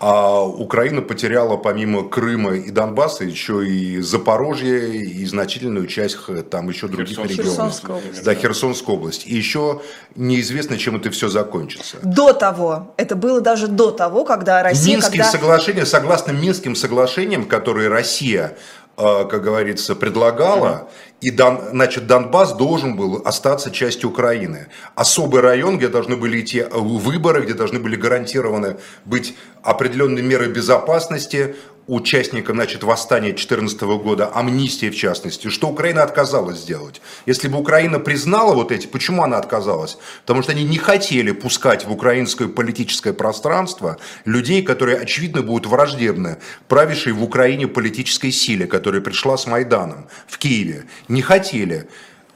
А Украина потеряла помимо Крыма и Донбасса еще и Запорожье, и значительную часть там еще других Херсон, регионов. Херсонская область. Да, Херсонская область. И еще неизвестно, чем это все закончится. До того. Это было даже до того, когда Россия... Минские когда... соглашения, согласно Минским соглашениям, которые Россия Э, как говорится, предлагала, и Дон, значит, Донбасс должен был остаться частью Украины. Особый район, где должны были идти выборы, где должны были гарантированы быть определенные меры безопасности, участникам значит, восстания 2014 года, амнистии в частности, что Украина отказалась сделать. Если бы Украина признала вот эти, почему она отказалась? Потому что они не хотели пускать в украинское политическое пространство людей, которые, очевидно, будут враждебны правившей в Украине политической силе, которая пришла с Майданом в Киеве. Не хотели.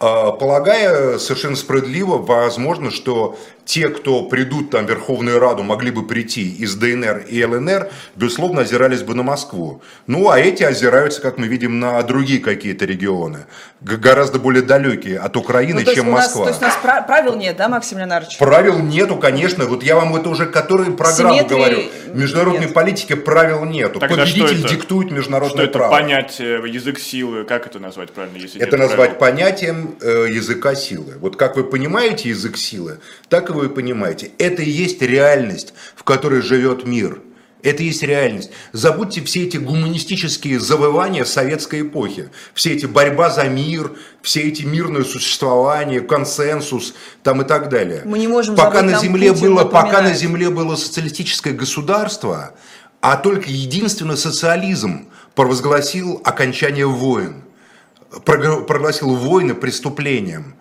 А, полагая совершенно справедливо, возможно, что те, кто придут там в Верховную Раду, могли бы прийти из ДНР и ЛНР, безусловно, озирались бы на Москву. Ну, а эти озираются, как мы видим, на другие какие-то регионы, гораздо более далекие от Украины, ну, чем у нас, Москва. То есть у нас правил нет, да, Максим Леонардович? Правил нету, конечно. Вот я вам это уже которые программы Симметрии говорю. В международной нет. политике правил нету. Тогда Победитель что это? диктует международное что право. это понятие, язык силы, как это назвать правильно? Если это назвать правил? понятием э, языка силы. Вот как вы понимаете язык силы, так и вы понимаете. Это и есть реальность, в которой живет мир. Это есть реальность. Забудьте все эти гуманистические завывания советской эпохи. Все эти борьба за мир, все эти мирное существование, консенсус там и так далее. Мы не можем пока на земле было, Пока на земле было социалистическое государство, а только единственный социализм провозгласил окончание войн. Прогласил войны преступлением.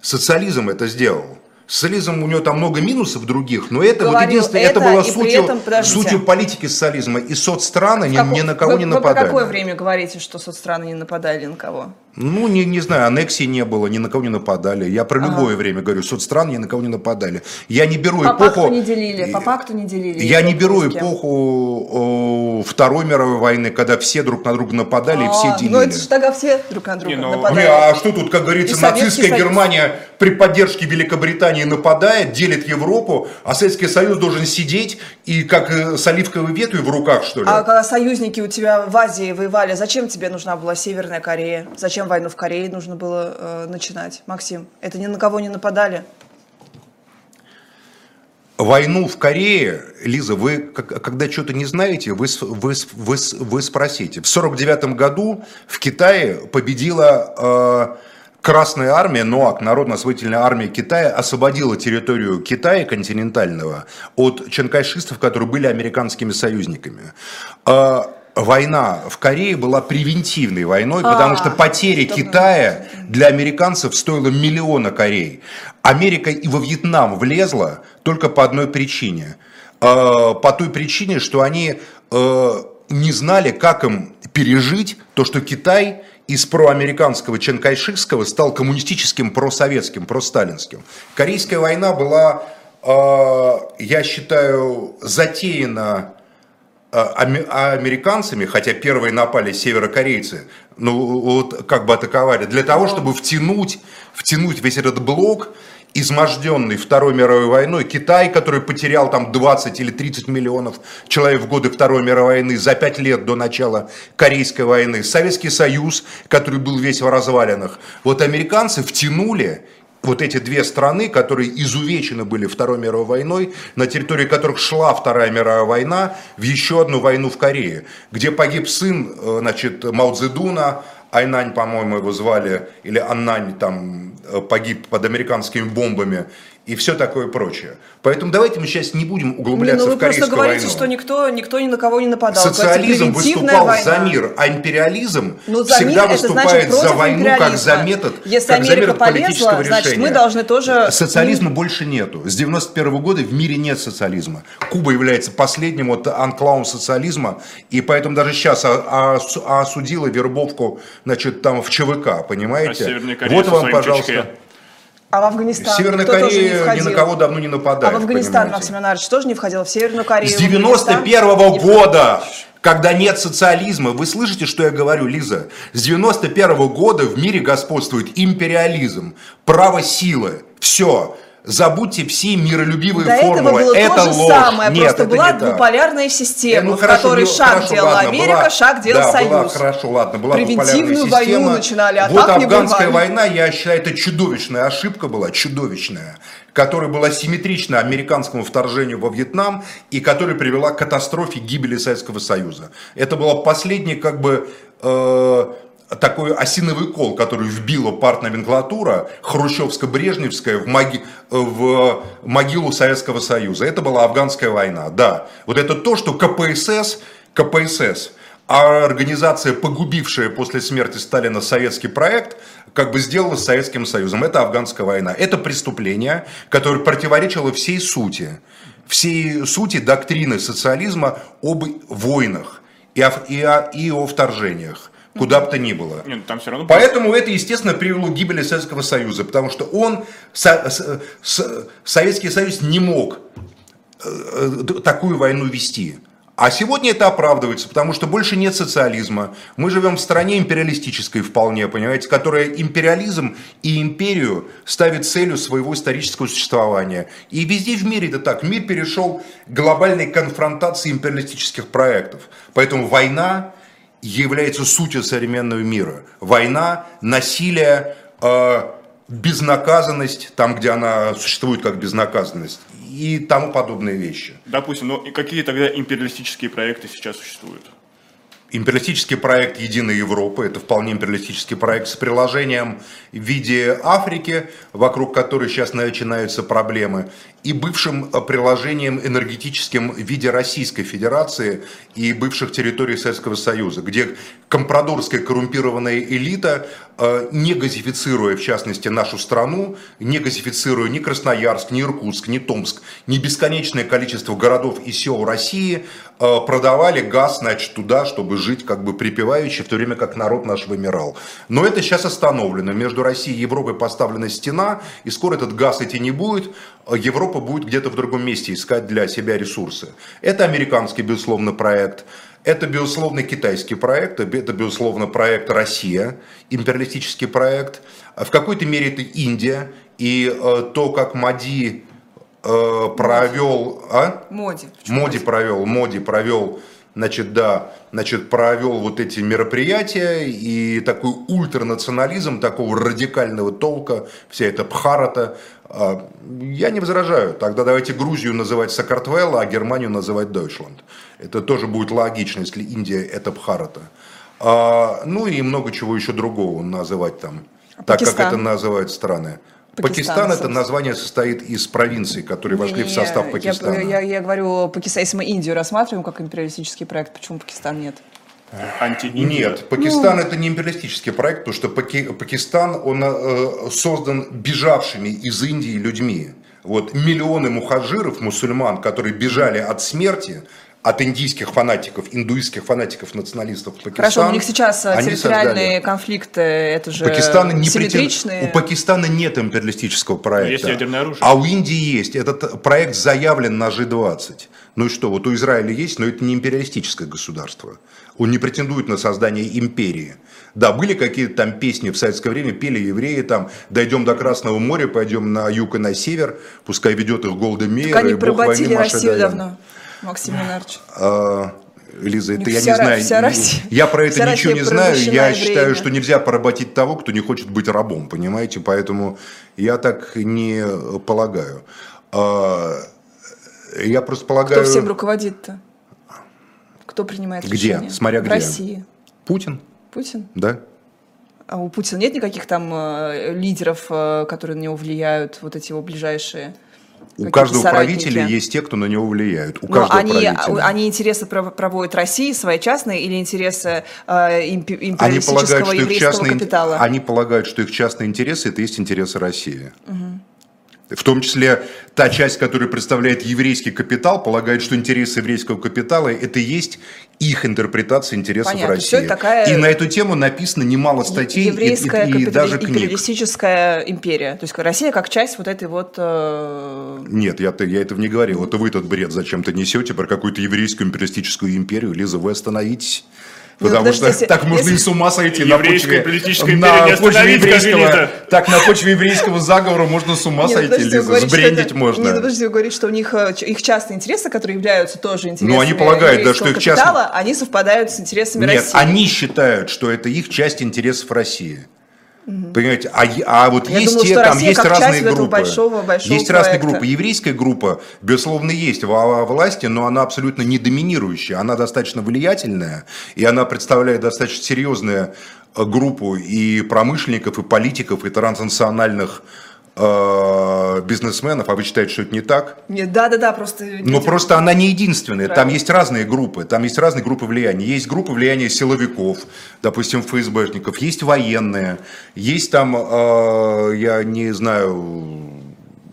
Социализм это сделал. Социализм, у него там много минусов других, но это Говорю, вот единственное, это, это было сутью, этом, сутью политики социализма. И соцстраны ни, ни на кого вы, не нападали. Вы по какое время говорите, что соцстраны не нападали ни на кого? Ну, не, не знаю, аннексии не было, ни на кого не нападали. Я про любое время говорю, соцстран ни на кого не нападали. Я не беру по эпоху... По пакту не делили, по пакту не делили. Я не беру эпоху о, Второй мировой войны, когда все друг на друга нападали а, и все делили. Ну, это же тогда все друг на друга не, ну, нападали. Не, а что тут, как говорится, и нацистская Германия при поддержке Великобритании нападает, делит Европу, а Советский Союз должен сидеть и как э, с оливковой ветвью в руках, что ли? А когда союзники у тебя в Азии воевали, зачем тебе нужна была Северная Корея? Зачем войну в Корее нужно было э, начинать? Максим, это ни на кого не нападали? Войну в Корее, Лиза, вы когда что-то не знаете, вы, вы, вы, вы спросите. В 1949 году в Китае победила э, Красная армия, НОАК, Народно-освободительная армия Китая, освободила территорию Китая континентального от чанкайшистов, которые были американскими союзниками. А война в Корее была превентивной войной, а, потому что потеря Китая для американцев стоила миллиона Корей. Америка и во Вьетнам влезла только по одной причине. А, по той причине, что они а, не знали, как им пережить то, что Китай из проамериканского ченкайшикского стал коммунистическим, просоветским, просталинским. Корейская война была, я считаю, затеяна американцами, хотя первые напали северокорейцы, ну вот как бы атаковали, для того, чтобы втянуть, втянуть весь этот блок изможденный Второй мировой войной, Китай, который потерял там 20 или 30 миллионов человек в годы Второй мировой войны за 5 лет до начала Корейской войны, Советский Союз, который был весь в развалинах. Вот американцы втянули вот эти две страны, которые изувечены были Второй мировой войной, на территории которых шла Вторая мировая война, в еще одну войну в Корее, где погиб сын э, значит, Мао Цзэдуна, Айнань, по-моему, его звали, или Аннань там э, погиб под американскими бомбами и все такое прочее. Поэтому давайте мы сейчас не будем углубляться не, ну в корейскую войну. Вы просто говорите, что никто, никто ни на кого не нападал. Социализм выступал война. за мир, а империализм Но ну, за всегда мир, выступает за войну как за метод, Если как Америка за метод полезла, политического значит, решения. мы должны тоже... Социализма больше нету. С 91 -го года в мире нет социализма. Куба является последним вот анклаун социализма, и поэтому даже сейчас осудила вербовку значит, там в ЧВК, понимаете? А вот вам, пожалуйста. Чечке. А в Афганистан? Северная Кто Корея ни на кого давно не нападает. А в Афганистан, Максим Леонардович, тоже не входил в Северную Корею? С 91 -го года, когда нет социализма, вы слышите, что я говорю, Лиза? С 91 -го года в мире господствует империализм, право силы, все. Забудьте все миролюбивые До формулы. Этого было это то же ложь. самое, Нет, просто это была не двуполярная система, ну, в хорошо, которой ну, шаг хорошо, делала ладно, Америка, была, шаг делал да, Союз. Была, хорошо, ладно, была Превентивную двуполярная система. войну начинали, а вот так афганская война, я считаю, это чудовищная ошибка была, чудовищная, которая была симметрична американскому вторжению во Вьетнам и которая привела к катастрофе гибели Советского Союза. Это была последняя как бы э, такой осиновый кол, который вбила партноменклатура хрущевско-брежневская в, моги, в могилу Советского Союза. Это была афганская война, да. Вот это то, что КПСС, КПСС, а организация, погубившая после смерти Сталина советский проект, как бы сделала с Советским Союзом. Это афганская война. Это преступление, которое противоречило всей сути, всей сути доктрины социализма об войнах и о, и о, и о вторжениях куда бы то ни было. Нет, ну, там все равно... Поэтому это, естественно, привело к гибели Советского Союза, потому что он, Со, Со, Советский Союз не мог э, такую войну вести. А сегодня это оправдывается, потому что больше нет социализма. Мы живем в стране империалистической вполне, понимаете, которая империализм и империю ставит целью своего исторического существования. И везде в мире это так. Мир перешел к глобальной конфронтации империалистических проектов. Поэтому война является сутью современного мира. Война, насилие, э, безнаказанность, там, где она существует как безнаказанность, и тому подобные вещи. Допустим, но какие тогда империалистические проекты сейчас существуют? Империалистический проект «Единая Европа» – это вполне империалистический проект с приложением в виде Африки, вокруг которой сейчас начинаются проблемы, и бывшим приложением энергетическим в виде Российской Федерации и бывших территорий Советского Союза, где компрадорская коррумпированная элита, э, не газифицируя, в частности, нашу страну, не газифицируя ни Красноярск, ни Иркутск, ни Томск, ни бесконечное количество городов и сел России, э, продавали газ, значит, туда, чтобы жить как бы припеваючи, в то время как народ наш вымирал. Но это сейчас остановлено. Между Россией и Европой поставлена стена, и скоро этот газ идти не будет. Европа будет где-то в другом месте искать для себя ресурсы. Это американский, безусловно, проект. Это, безусловно, китайский проект, это, безусловно, проект Россия, империалистический проект. В какой-то мере это Индия. И э, то, как Мади э, провел... А? Моди. Моди провел, Моди провел значит, да, значит, провел вот эти мероприятия и такой ультранационализм такого радикального толка, вся эта Бхарата, а, я не возражаю. Тогда давайте Грузию называть Сакартвелла, а Германию называть Дойчланд. Это тоже будет логично, если Индия это Бхарата. А, ну и много чего еще другого называть там, а так Пакистан? как это называют страны. Пакистан, Пакистан это название состоит из провинций, которые вошли не, в состав Пакистана. Я, я, я говорю, Пакистан, если мы Индию рассматриваем как империалистический проект, почему Пакистан нет? Нет, Пакистан ну... это не империалистический проект, потому что Паки... Пакистан, он э, создан бежавшими из Индии людьми. Вот миллионы мухаджиров, мусульман, которые бежали от смерти, от индийских фанатиков, индуистских фанатиков, националистов Пакистана. Хорошо, у них сейчас э, территориальные создали... конфликты, это же Пакистана не симметричные. Претен... У Пакистана нет империалистического проекта. Есть ядерное оружие. А у Индии есть. Этот проект заявлен на G20. Ну и что, вот у Израиля есть, но это не империалистическое государство. Он не претендует на создание империи. Да, были какие-то там песни в советское время, пели евреи там, дойдем до Красного моря, пойдем на юг и на север, пускай ведет их Голда Мейер, так они и Бог войны Россию Даян. давно. Максим Ленарович? А, Лиза, это я не знаю. Вся Россия, я про это ничего Россия не знаю. Я время. считаю, что нельзя поработить того, кто не хочет быть рабом, понимаете? Поэтому я так не полагаю. А, я просто полагаю... Кто всем руководит-то? Кто принимает где? решения? Где? Смотря В где. России. Путин. Путин? Да. А у Путина нет никаких там э, лидеров, э, которые на него влияют, вот эти его ближайшие? У каждого соратники. правителя есть те, кто на него влияет. У Но каждого они, правителя. они интересы проводят России, свои частные, или интересы э, империалистического они еврейского частные, капитала? Они полагают, что их частные интересы – это есть интересы России. Угу. В том числе та часть, которая представляет еврейский капитал, полагает, что интересы еврейского капитала – это и есть их интерпретация интересов Понятно, России. Такая и на эту тему написано немало статей еврейская и, и, и даже книг. империалистическая империя. То есть Россия как часть вот этой вот... Э... Нет, я, я этого не говорил. Это вы этот бред зачем-то несете про какую-то еврейскую империалистическую империю. Лиза, вы остановитесь. Ну, Потому что так можно и с ума сойти на почве, на почве еврейского, так на почве еврейского заговора можно с ума нет, сойти, Лиза, сбрендить можно. Нет, подожди, вы говорите, что у них э, их частные интересы, которые являются тоже интересами Ну, они полагают, да, что их частные... они совпадают с интересами России. Нет, они считают, что это их часть интересов России. Угу. Понимаете, а, а вот Я есть думала, те, там Россия есть разные группы. Большого, большого есть проекта. разные группы. Еврейская группа, безусловно, есть во власти, но она абсолютно не доминирующая. Она достаточно влиятельная, и она представляет достаточно серьезную э, группу и промышленников, и политиков, и транснациональных э, бизнесменов, а вы считаете, что это не так? Нет, да, да, да, просто. Но просто она не единственная. Правильно. Там есть разные группы, там есть разные группы влияния. Есть группы влияния силовиков, допустим, ФСБшников, есть военные, есть там, э, я не знаю,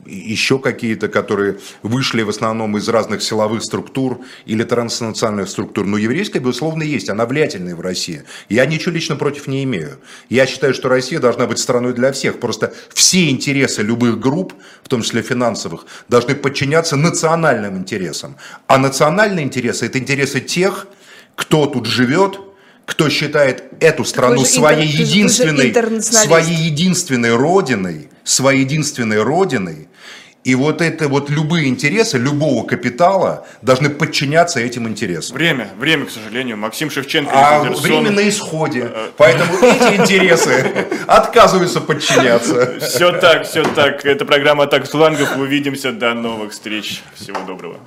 еще какие-то, которые вышли в основном из разных силовых структур или транснациональных структур. Но еврейская, безусловно, есть. Она влиятельная в России. Я ничего лично против не имею. Я считаю, что Россия должна быть страной для всех. Просто все интересы любых групп, в том числе финансовых, должны подчиняться национальным интересам. А национальные интересы – это интересы тех, кто тут живет, кто считает эту страну своей интер... единственной, своей единственной родиной, своей единственной родиной, и вот это вот любые интересы любого капитала должны подчиняться этим интересам. Время, время, к сожалению. Максим Шевченко. А время на исходе. Поэтому эти интересы отказываются подчиняться. Все так, все так. Это программа «Так флангов». Увидимся. До новых встреч. Всего доброго.